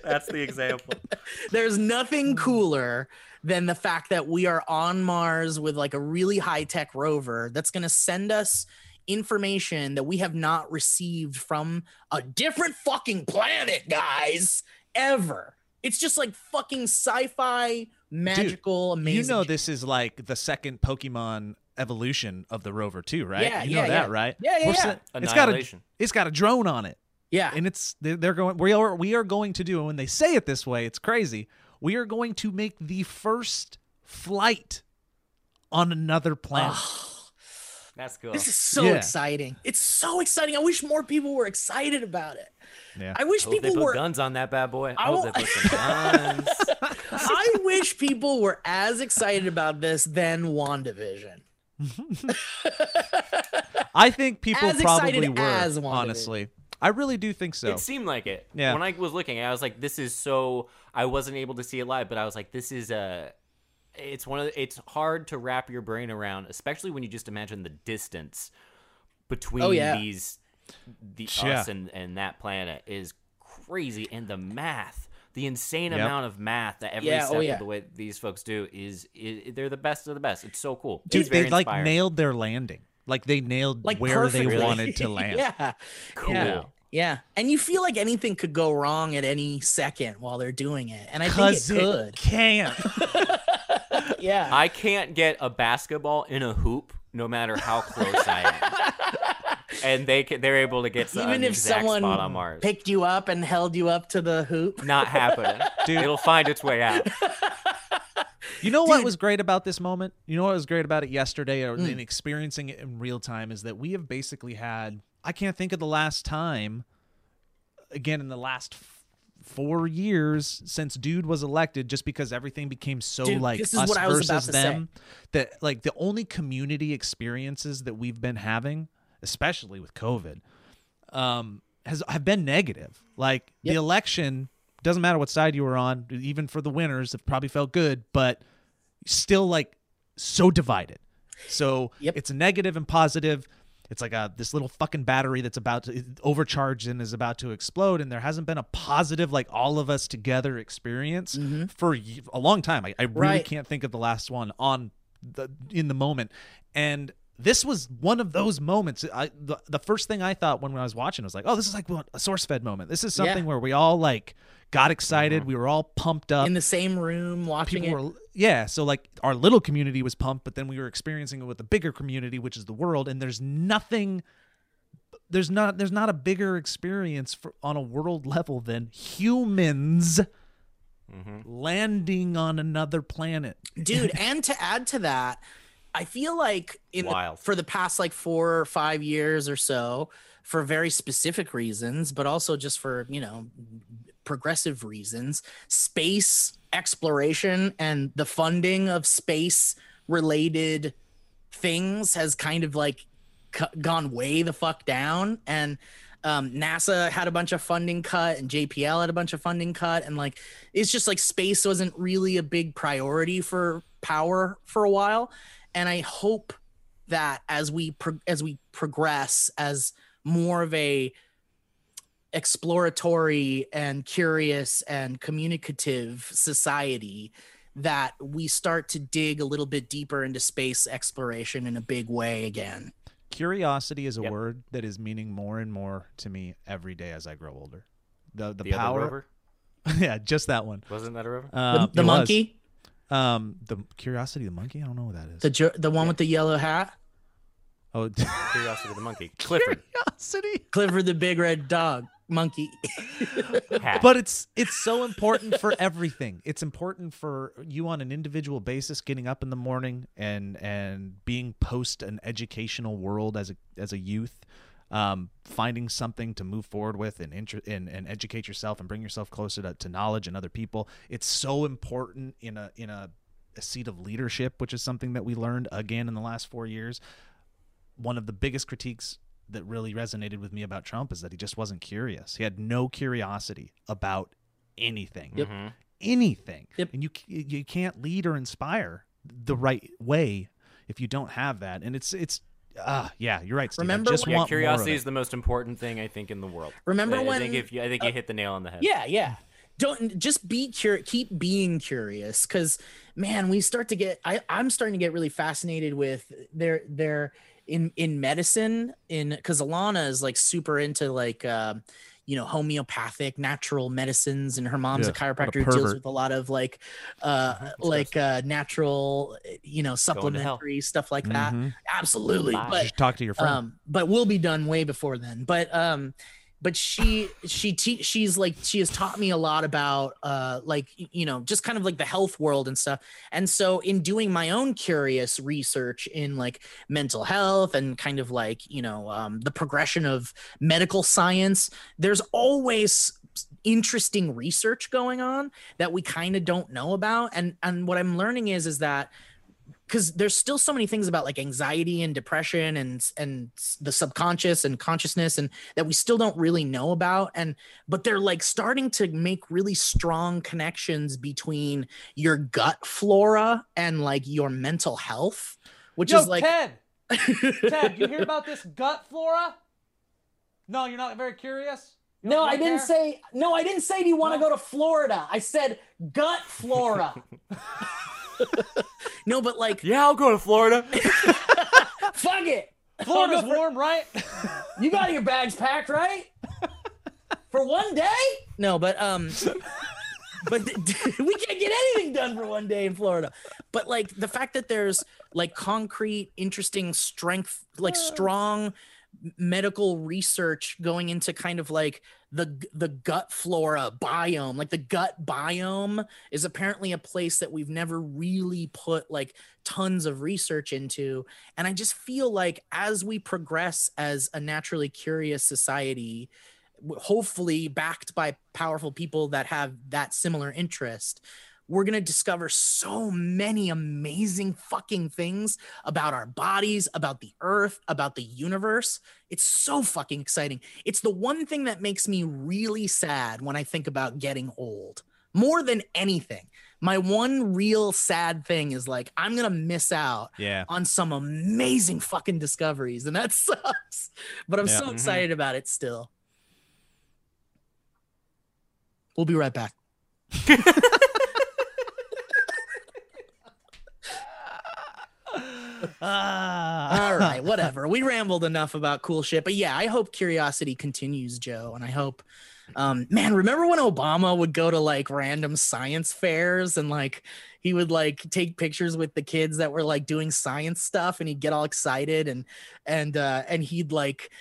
That's the example. there's nothing hmm. cooler than the fact that we are on Mars with like a really high tech rover that's going to send us information that we have not received from a different fucking planet, guys, ever. It's just like fucking sci-fi, magical, amazing. You know shit. this is like the second Pokemon evolution of the rover too, right? Yeah, you know yeah, that, yeah. right? Yeah, yeah, We're yeah. se- It's got a it's got a drone on it. Yeah. and it's they're, they're going we are we are going to do and when they say it this way it's crazy we are going to make the first flight on another planet <sighs> <sighs> That's cool. This is so Yeah. exciting. It's so exciting. I wish more people were excited about it. yeah I wish Hope they people put were guns on that bad boy. I I hope they put some <laughs> guns. I wish people were as excited about this than WandaVision. <laughs> i think people As probably were as honestly i really do think so It seemed like it. Yeah. When I was looking, I was like, "This is so." I wasn't able to see it live, but I was like, "This is a." It's one of. The, it's hard to wrap your brain around, especially when you just imagine the distance between Oh, yeah. these, the Yeah. us and and that planet is crazy, and the math, the insane Yep. amount of math that every Yeah, oh, yeah. of the way these folks do is, is they're the best of the best. It's so cool. dude it's very they like nailed their landing like they nailed Like where they perfectly. wanted to <laughs> land yeah. Cool. Yeah. Yeah. And you feel like anything could go wrong at any second while they're doing it. And I think because it it could. can't <laughs> <laughs> yeah. I can't get a basketball in a hoop no matter how close I am. <laughs> And they can, they're able to get to Even if exact someone spot on Mars. picked you up and held you up to the hoop. Not happening. <laughs> Dude. It'll find its way out. You know what Dude. was great about this moment? You know what was great about it yesterday or Mm. in experiencing it in real time is that we have basically had I can't think of the last time again in the last f- 4 years since dude was elected just because everything became so Dude, like this is us what I was versus to say. them that like the only community experiences that we've been having especially with covid um has have been negative like Yep. the election doesn't matter what side you were on even for the winners it probably felt good but still like so divided. So Yep. it's a negative and positive. It's like a this little fucking battery that's about to overcharge and is about to explode, and there hasn't been a positive like all of us together experience mm-hmm. for a long time. I, I really Right. can't think of the last one on the in the moment, and this was one of those moments. I the, the first thing I thought when, when I was watching was like, oh, this is like a SourceFed moment. This is something Yeah. where we all like got excited. Mm-hmm. We were all pumped up In the same room watching people it. were yeah so like our little community was pumped but then we were experiencing it with the bigger community which is the world and there's nothing there's not there's not a bigger experience for, on a world level than humans mm-hmm. landing on another planet dude <laughs> and to add to that i feel like in the, for the past like four or five years or so for very specific reasons but also just for you know progressive reasons space exploration and the funding of space related things has kind of like gone way the fuck down. And um, NASA had a bunch of funding cut and JPL had a bunch of funding cut. And like it's just like space wasn't really a big priority for power for a while and I hope that as we pro- as we progress as more of a exploratory and curious and communicative society that we start to dig a little bit deeper into space exploration in a big way again. Curiosity is a Yep. word that is meaning more and more to me every day as I grow older. The the, The power, other rover <laughs> yeah, just that one. wasn't that a rover? The, Um, the it was. monkey, Um, the Curiosity, the monkey. I don't know what that is. the jo- the one with the yellow hat, oh, <laughs> Curiosity the monkey. Clifford. Curiosity. Clifford the big red dog, monkey. <laughs> But it's it's so important for everything it's important for you on an individual basis getting up in the morning and and being post an educational world as a as a youth um, finding something to move forward with and, inter- and and educate yourself and bring yourself closer to, to knowledge and other people it's so important in a in a, a seat of leadership which is something that we learned again in the last four years one of the biggest critiques that really resonated with me about Trump is that he just wasn't curious. He had no curiosity about anything. Yep. Mhm. Anything. Yep. And you you can't lead or inspire the right way if you don't have that. And it's it's ah yeah, you're right. Steve. I Remember just when- Yeah, curiosity more is of the most important thing I think in the world. Remember I, I think if you, I think you hit the nail on the head. Yeah, yeah. Don't just be curious. Keep being curious, because man, we start to get. I I'm starting to get really fascinated with their their in in medicine in because Alana is like super into like. um you know homeopathic natural medicines and her mom's Yeah, a what a chiropractor who deals with a lot of like uh like uh natural you know supplementary stuff like that Mhm. absolutely Bye. but Just talk to your friend. um but we'll be done way before then but um but she she te- she's like she has taught me a lot about uh like you know just kind of like the health world and stuff. And so in doing my own curious research in like mental health and kind of like you know um the progression of medical science there's always interesting research going on that we kind of don't know about. And and what i'm learning is is that because there's still so many things about like anxiety and depression and and the subconscious and consciousness and that we still don't really know about and but they're like starting to make really strong connections between your gut flora and like your mental health which is like Ted, <laughs> Ted, you hear about this gut flora? No, you're not very curious. no i didn't say no i didn't say do you want to go to florida? I said gut flora <laughs> no but like Yeah, I'll go to Florida. <laughs> fuck it Florida's <laughs> warm, right? You got your bags packed, right? For one day? No, but um but <laughs> we can't get anything done for one day in Florida. But like the fact that there's like concrete, interesting strength, like strong medical research going into kind of like the the gut flora biome like the gut biome is apparently a place that we've never really put like tons of research into. And i just feel like as we progress as a naturally curious society hopefully backed by powerful people that have that similar interest we're going to discover so many amazing fucking things about our bodies, about the earth, about the universe. It's so fucking exciting. It's the one thing that makes me really sad when I think about getting old. More than anything, my one real sad thing is like, I'm going to miss out Yeah. on some amazing fucking discoveries, and that <laughs> sucks. But I'm Yeah. so Mhm. excited about it still. We'll be right back. <laughs> All right, whatever. We rambled enough about cool shit, but yeah, I hope curiosity continues, Joe, and I hope. Um, man, remember when Obama would go to like random science fairs and like he would like take pictures with the kids that were like doing science stuff, and he'd get all excited and and uh, and he'd like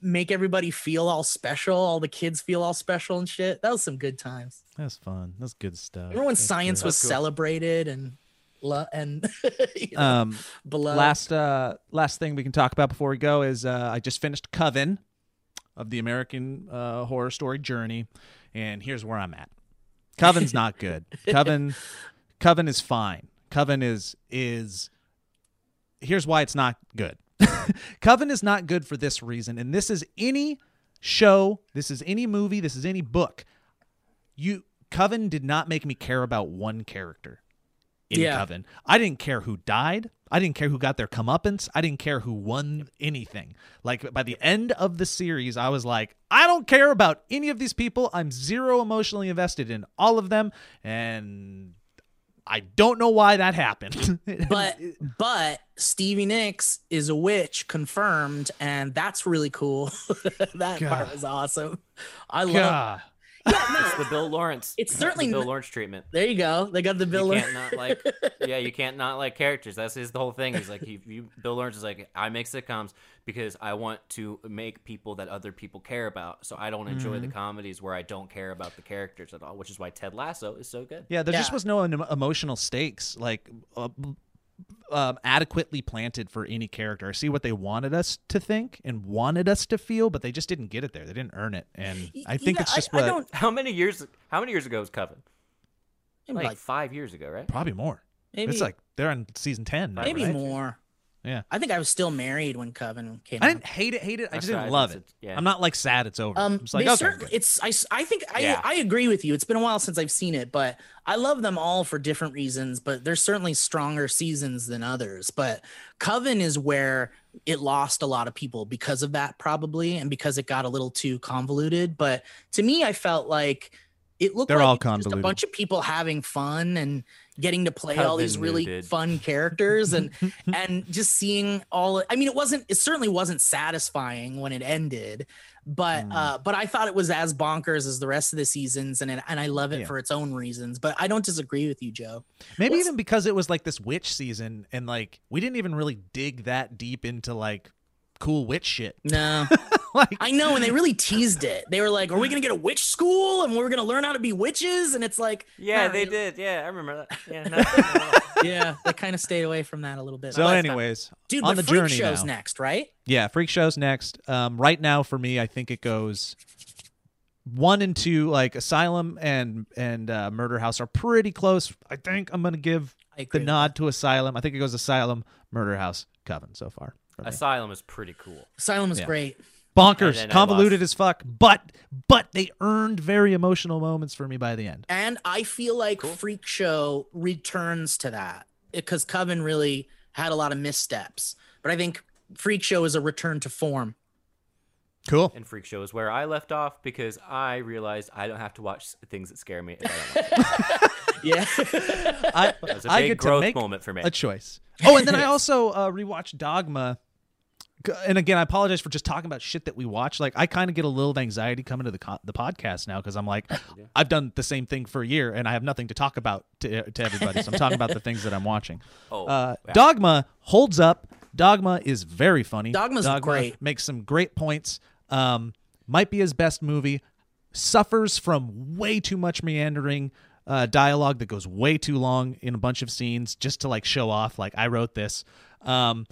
make everybody feel all special, all the kids feel all special and shit. That was some good times. That's fun. That's good stuff. Remember when That's science good. was celebrated and lo- and <laughs> you know, Um, beloved? last uh last thing we can talk about before we go is uh I just finished Coven of the American uh, Horror Story Journey, and here's where I'm at. Coven's <laughs> not good. Coven Coven is fine. Coven is is here's why it's not good. <laughs> Coven is not good for this reason, and this is any show, this is any movie, this is any book. You Coven did not make me care about one character in Yeah. Coven. I didn't care who died. I didn't care who got their comeuppance. I didn't care who won anything. Like by the end of the series, I was like, I don't care about any of these people. I'm zero emotionally invested in all of them, and I don't know why that happened. <laughs> But but Stevie Nicks is a witch confirmed, and that's really cool. <laughs> that God. part was awesome. I love. God. <laughs> It's the Bill Lawrence. It's the certainly Bill n- Lawrence treatment. There you go. They got the Bill. You can't not like, <laughs> yeah, you can't not like characters. That's his the whole thing. He's like, he, you, Bill Lawrence is like, I make sitcoms because I want to make people that other people care about. So I don't enjoy Mm-hmm. the comedies where I don't care about the characters at all. Which is why Ted Lasso is so good. Yeah, there just was no emotional stakes like uh, um, adequately planted for any character. I see what they wanted us to think and wanted us to feel, but they just didn't get it there. They didn't earn it, and I think Yeah, it's just I, what don't How many years? How many years ago was Coven? Like, like, five years ago, right? probably more. maybe it's like they're on season ten. Now, maybe right? more. Yeah. I think I was still married when Coven came I out. didn't hate it, hate it. I just right, didn't I love think it. it's- yeah. I'm not like sad it's over. Um, I'm just like they okay, certain- good. it's I, s- I think I, Yeah. I agree with you. It's been a while since I've seen it, but I love them all for different reasons. But there's certainly stronger seasons than others. But Coven is where it lost a lot of people because of that, probably, and because it got a little too convoluted. But to me, I felt like it looked They're like all it's just a convoluted. bunch of people having fun and getting to play all these really fun characters and <laughs> and just seeing all I mean it wasn't it certainly wasn't satisfying when it ended but Mm. uh but I thought it was as bonkers as the rest of the seasons and it, and I love it Yeah. for its own reasons but I don't disagree with you Joe Maybe What's- even because it was like this witch season, and like we didn't even really dig that deep into like cool witch shit. no <laughs> like I know and they really teased it they were like are we gonna get a witch school and we're gonna learn how to be witches and it's like Yeah, not they really. did. Yeah, I remember that. Yeah, <laughs> no, yeah they kind of stayed away from that a little bit so. But- Anyways, dude on but the Freak journey show's now. next right Yeah, Freak Show's next. Um, right now for me, I think it goes one and two. Like Asylum and and uh, Murder House are pretty close. I think I'm gonna give the nod to Asylum. I think it goes Asylum, Murder House, Coven so far. For me. Asylum is pretty cool. Asylum is Yeah. great Bonkers, And then I convoluted as fuck, but but they earned very emotional moments for me by the end. And I feel like Freak Show returns to that because Coven really had a lot of missteps. But I think Freak Show is a return to form. Cool. And Freak Show is where I left off because I realized I don't have to watch things that scare me. If I don't want to. <laughs> <laughs> Yeah. I, was a I big get to growth make moment for me. a choice. Oh, and then I <laughs> also uh, rewatched Dogma. And again, I apologize for just talking about shit that we watch. Like, I kind of get a little anxiety coming to the co- the podcast now because I'm like, <laughs> I've done the same thing for a year and I have nothing to talk about to, to everybody. So I'm talking about the things that I'm watching. <laughs> Oh, Uh, yeah. Dogma holds up. Dogma is very funny. Dogma's Dogma great. Makes some great points. Um, might be his best movie. Suffers from way too much meandering uh, dialogue that goes way too long in a bunch of scenes just to like show off. Like I wrote this. Um,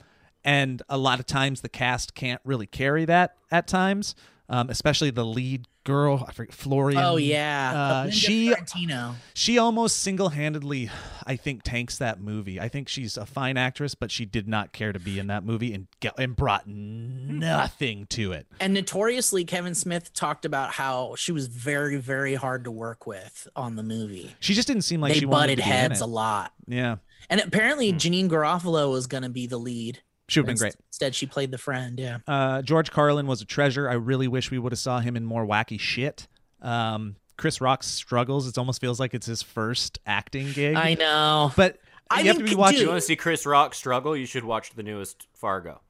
and a lot of times the cast can't really carry that at times. Um, especially the lead girl, I forget Florian. oh yeah. uh, she Fiorentino. she almost single-handedly i think tanks that movie i think she's a fine actress but she did not care to be in that movie and get, and brought nothing to it And notoriously, Kevin Smith talked about how she was very, very hard to work with on the movie. she just didn't seem like they she wanted butted to be in heads it. a lot. yeah And apparently, Janeane Garofalo was going to be the lead. She would have been great Instead, she played the friend. Yeah. uh, george carlin was a treasure i really wish we would have saw him in more wacky shit um, chris rock struggles it almost feels like it's his first acting gig I know. but I you have to be watching If you want to see Chris Rock struggle, you should watch the newest Fargo.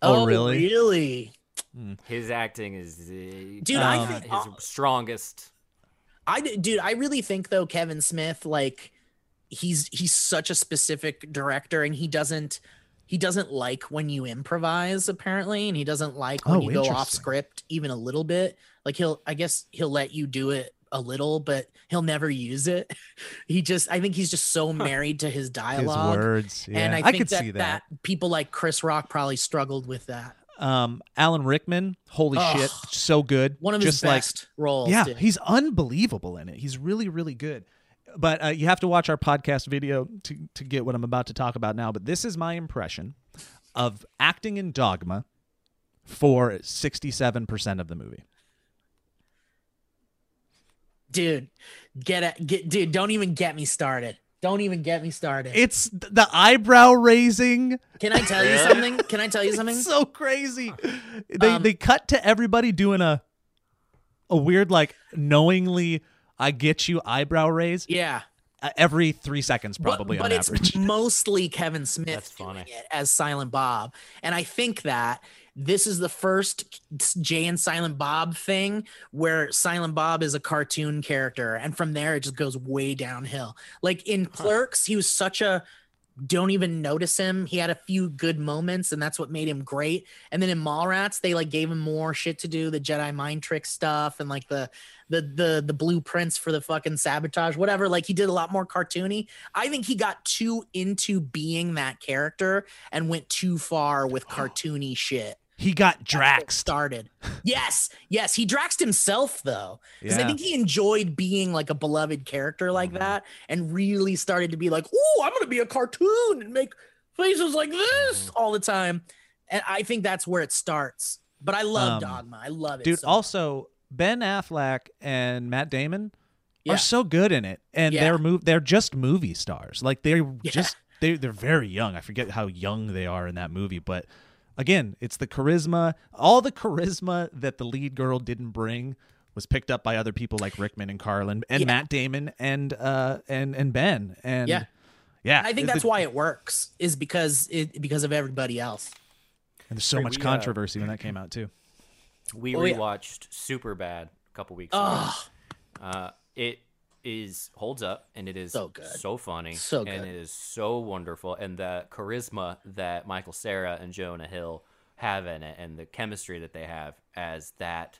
Oh, really? Really? His acting is, uh, Dude, I uh, think- his strongest. I d- dude, I really think though Kevin Smith like he's he's such a specific director and he doesn't he doesn't like when you improvise apparently and he doesn't like when Oh, you go off script even a little bit. Like he'll I guess he'll let you do it a little but he'll never use it. <laughs> he just I think he's just so married to his his dialogue. words yeah And I I, think could that, see that, people like Chris Rock probably struggled with that. um alan rickman holy shit so good One of his just like best roles. Yeah, dude. he's unbelievable in it. He's really, really good. But uh, you have to watch our podcast video to, to get what I'm about to talk about now. But this is my impression of acting in Dogma for 67% of the movie. dude, get it get dude, don't even get me started. Don't even get me started. It's the eyebrow raising. Can I tell you something? Can I tell you <laughs> something? It's so crazy. They Um, they cut to everybody doing a a weird like knowingly I get you eyebrow raise. Yeah. uh, every three seconds, probably but, on but it's average. <laughs> mostly Kevin Smith That's doing it as Silent Bob, and I think that this is the first Jay and Silent Bob thing where Silent Bob is a cartoon character, and from there it just goes way downhill. Like in Clerks, he was such a don't even notice him. He had a few good moments, and that's what made him great. And then in Mallrats, they like gave him more shit to do, the Jedi mind trick stuff, and like the the the the blueprints for the fucking sabotage, whatever. Like he did a lot more cartoony. I think he got too into being that character and went too far with <gasps> cartoony shit. he got That's where it Draxed. started. <laughs> yes, yes, he Draxed himself though, because I think he enjoyed being like a beloved character like Mhm. that, and really started to be like, "Oh, I'm gonna be a cartoon and make faces like this all the time." And I think that's where it starts. But I love Um, Dogma. I love it, Dude, so also Ben Affleck and Matt Damon Yeah. are so good in it, and Yeah. they're mov- they're just movie stars. Like they're Yeah. just they they're very young. I forget how young they are in that movie, but again, it's the charisma. All the charisma that the lead girl didn't bring was picked up by other people like Rickman and Carlin and Yeah. Matt Damon and uh and and Ben and Yeah. yeah. I think the- that's why it works is because it because of everybody else. and there's so Right, much we, uh, controversy when that came out too. We Oh, yeah. rewatched Superbad a couple weeks ago. Uh, it is holds up and it is So good. so funny, So and it is so wonderful, and the charisma that Michael Cera and Jonah Hill have in it, and the chemistry that they have as that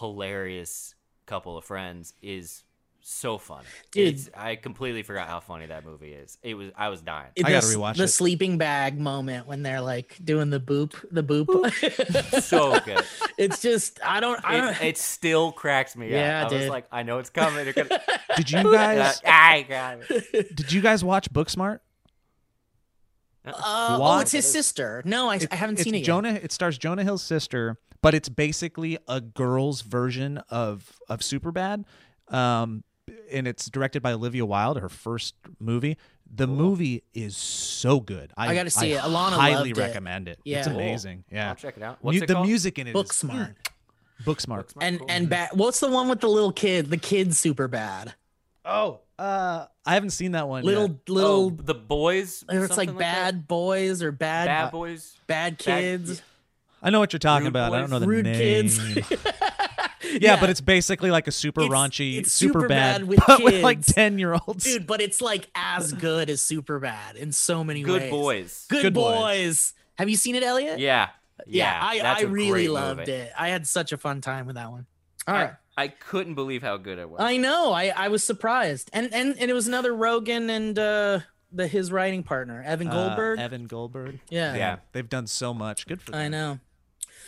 hilarious couple of friends is so funny. Dude. It's, I completely forgot how funny that movie is. It was I was dying. I gotta the- rewatch the it. sleeping bag moment when they're like doing the boop, the boop. <laughs> so good. it's just I don't I don't It, it still cracks me Yeah, up. I was like, I know it's coming. They're gonna, <laughs> Did you guys I got it. did you guys watch Booksmart? Uh, oh, it's his sister. No, I, I haven't seen it yet. Jonah. It stars Jonah Hill's sister, but it's basically a girl's version of of Superbad, um, and it's directed by Olivia Wilde, her first movie. The movie is so good. I, I gotta see it. Alana highly loved it. recommend it. Yeah. It's Cool. amazing. Yeah, I'll check it out. Mu- What's it the called? music in it Book smart. Booksmart. And Cool. and bad. What's the one with the little kid? The kid's super bad. Oh, uh, I haven't seen that one. Little yet. little. Oh, the boys. or it's like something bad that? boys or bad bad boys, bad, boys. kids. I know what you're talking Rude about. I don't know the Rude name. kids. <laughs> yeah, but it's basically like a super It's- raunchy, it's super Superbad bad, with but with like ten year olds. dude, but it's like as good as super bad in so many Good ways. boys. Good, Good boys. Good boys. Have you seen it, Elliot? Yeah. Yeah, Yeah. I, that's I a really loved movie. it. I had such a fun time with that one. All I, right. I couldn't believe how good it was. I know. I, I was surprised. And and and it was another Rogen and uh the his writing partner, Evan Uh, Goldberg. Evan Goldberg. yeah. Yeah. They've done so much. Good for them. I know.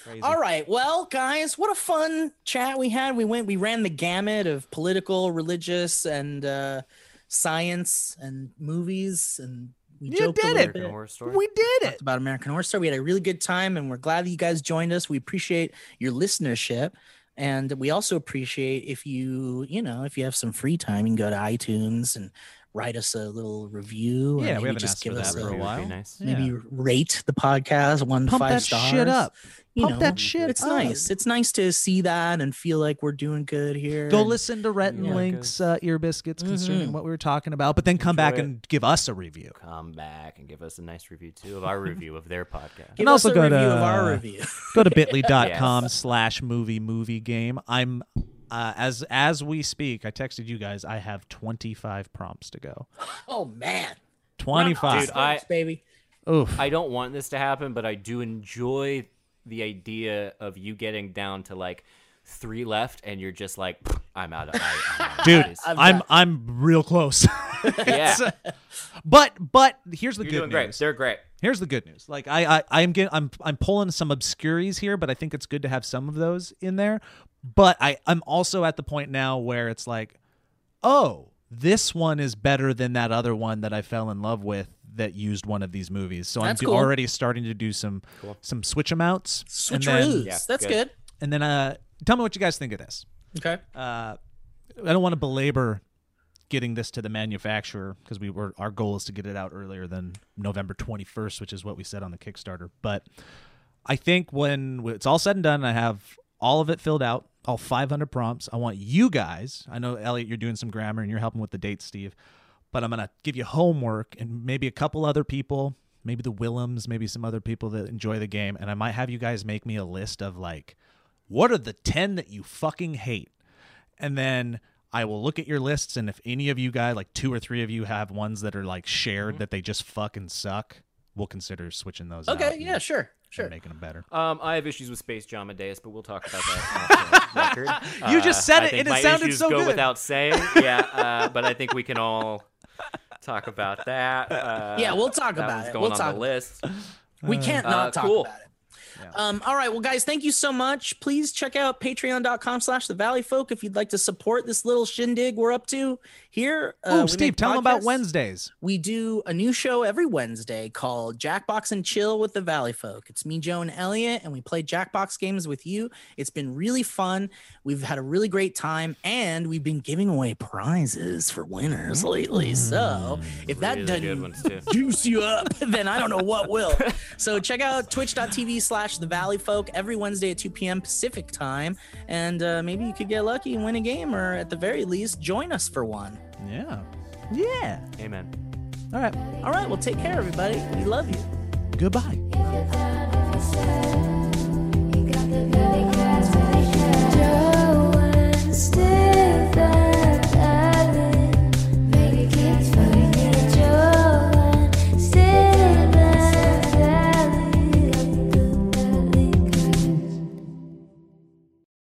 Crazy. All right. Well, guys, what a fun chat we had. We went we ran the gamut of political, religious, and uh science and movies and we You joked a did it. American bit. Horror Story. We did it. about American Horror Story. We had a really good time, and we're glad that you guys joined us. We appreciate your listenership, and we also appreciate if you, you know, if you have some free time, you can go to iTunes and write us a little review. Yeah, we haven't just asked give for us that for a Review would while. nice. Yeah. Maybe rate the podcast one to Pump five that stars. shit up. You Pump know, that shit It's up. nice. It's nice to see that and feel like we're doing good here. Go listen to Rhett and Yeah, Link's uh, ear biscuits concerning Mhm. what we were talking about, but then come back it. and give us a review. Come back and give us a nice review too of our review of their podcast. Give And us also a go review to, of our review. <laughs> Go to bit.ly.com <laughs> slash movie movie game. I'm uh, as as we speak, I texted you guys, I have 25 prompts to go. <gasps> oh man, 25. Dude, I- baby. Oof. I don't want this to happen, but I do enjoy the idea of you getting down to like three left, and you're just like, I'm out of. I, I'm out of Dude, these." I've I'm I'm real close. <laughs> yeah, uh, but but here's the you're good doing great. news. They're great. Here's the good news. Like I, I I'm getting I'm I'm pulling some obscurities here, but I think it's good to have some of those in there. But I I'm also at the point now where it's like, oh, this one is better than that other one that I fell in love with that used one of these movies. So That's I'm cool. already starting to do some some switch amounts. outs. and then, Yeah, That's good. good. and then uh tell me what you guys think of this. Okay. Uh I don't want to belabor getting this to the manufacturer because we were our goal is to get it out earlier than November 21st, which is what we said on the Kickstarter. But I think when it's all said and done, I have all of it filled out, all 500 prompts. I want you guys. I know Elliot, you're doing some grammar and you're helping with the dates, Steve. But I'm gonna give you homework and maybe a couple other people, maybe the Willems, maybe some other people that enjoy the game, and I might have you guys make me a list of like, what are the ten that you fucking hate, and then I will look at your lists, and if any of you guys, like two or three of you, have ones that are like shared Mm-hmm. that they just fucking suck, we'll consider switching those. Okay, and- yeah, sure, and sure. making them better. Um, I have issues with Space Jam Amadeus, but we'll talk about that <laughs> off the record. You just said I it, think and it my sounded issues so go good. without saying. Yeah, uh, but I think we can all talk about that. <laughs> Uh, Yeah, we'll talk about it. Going We'll on talk- the list. We can't not Uh, talk cool. about it. Um, all right, well, guys, thank you so much. Please check out patreon.com slash the valley folk if you'd like to support this little shindig we're up to here. Uh, oh, Steve, make tell them about. Wednesdays. We do a new show every Wednesday called Jackbox and Chill with the Valley Folk. It's me, Joe, and Elliot, and we play Jackbox games with you. It's been really fun. We've had a really great time, and we've been giving away prizes for winners lately. So if that doesn't good juice you up, <laughs> then I don't know what will. So check out twitch.tv slash the valley folk every Wednesday at 2 p.m. Pacific time. And uh, maybe you could get lucky and win a game, or at the very least, join us for one. Yeah. Yeah. Amen. All right. All right. Well, take care, everybody. We love you. Goodbye.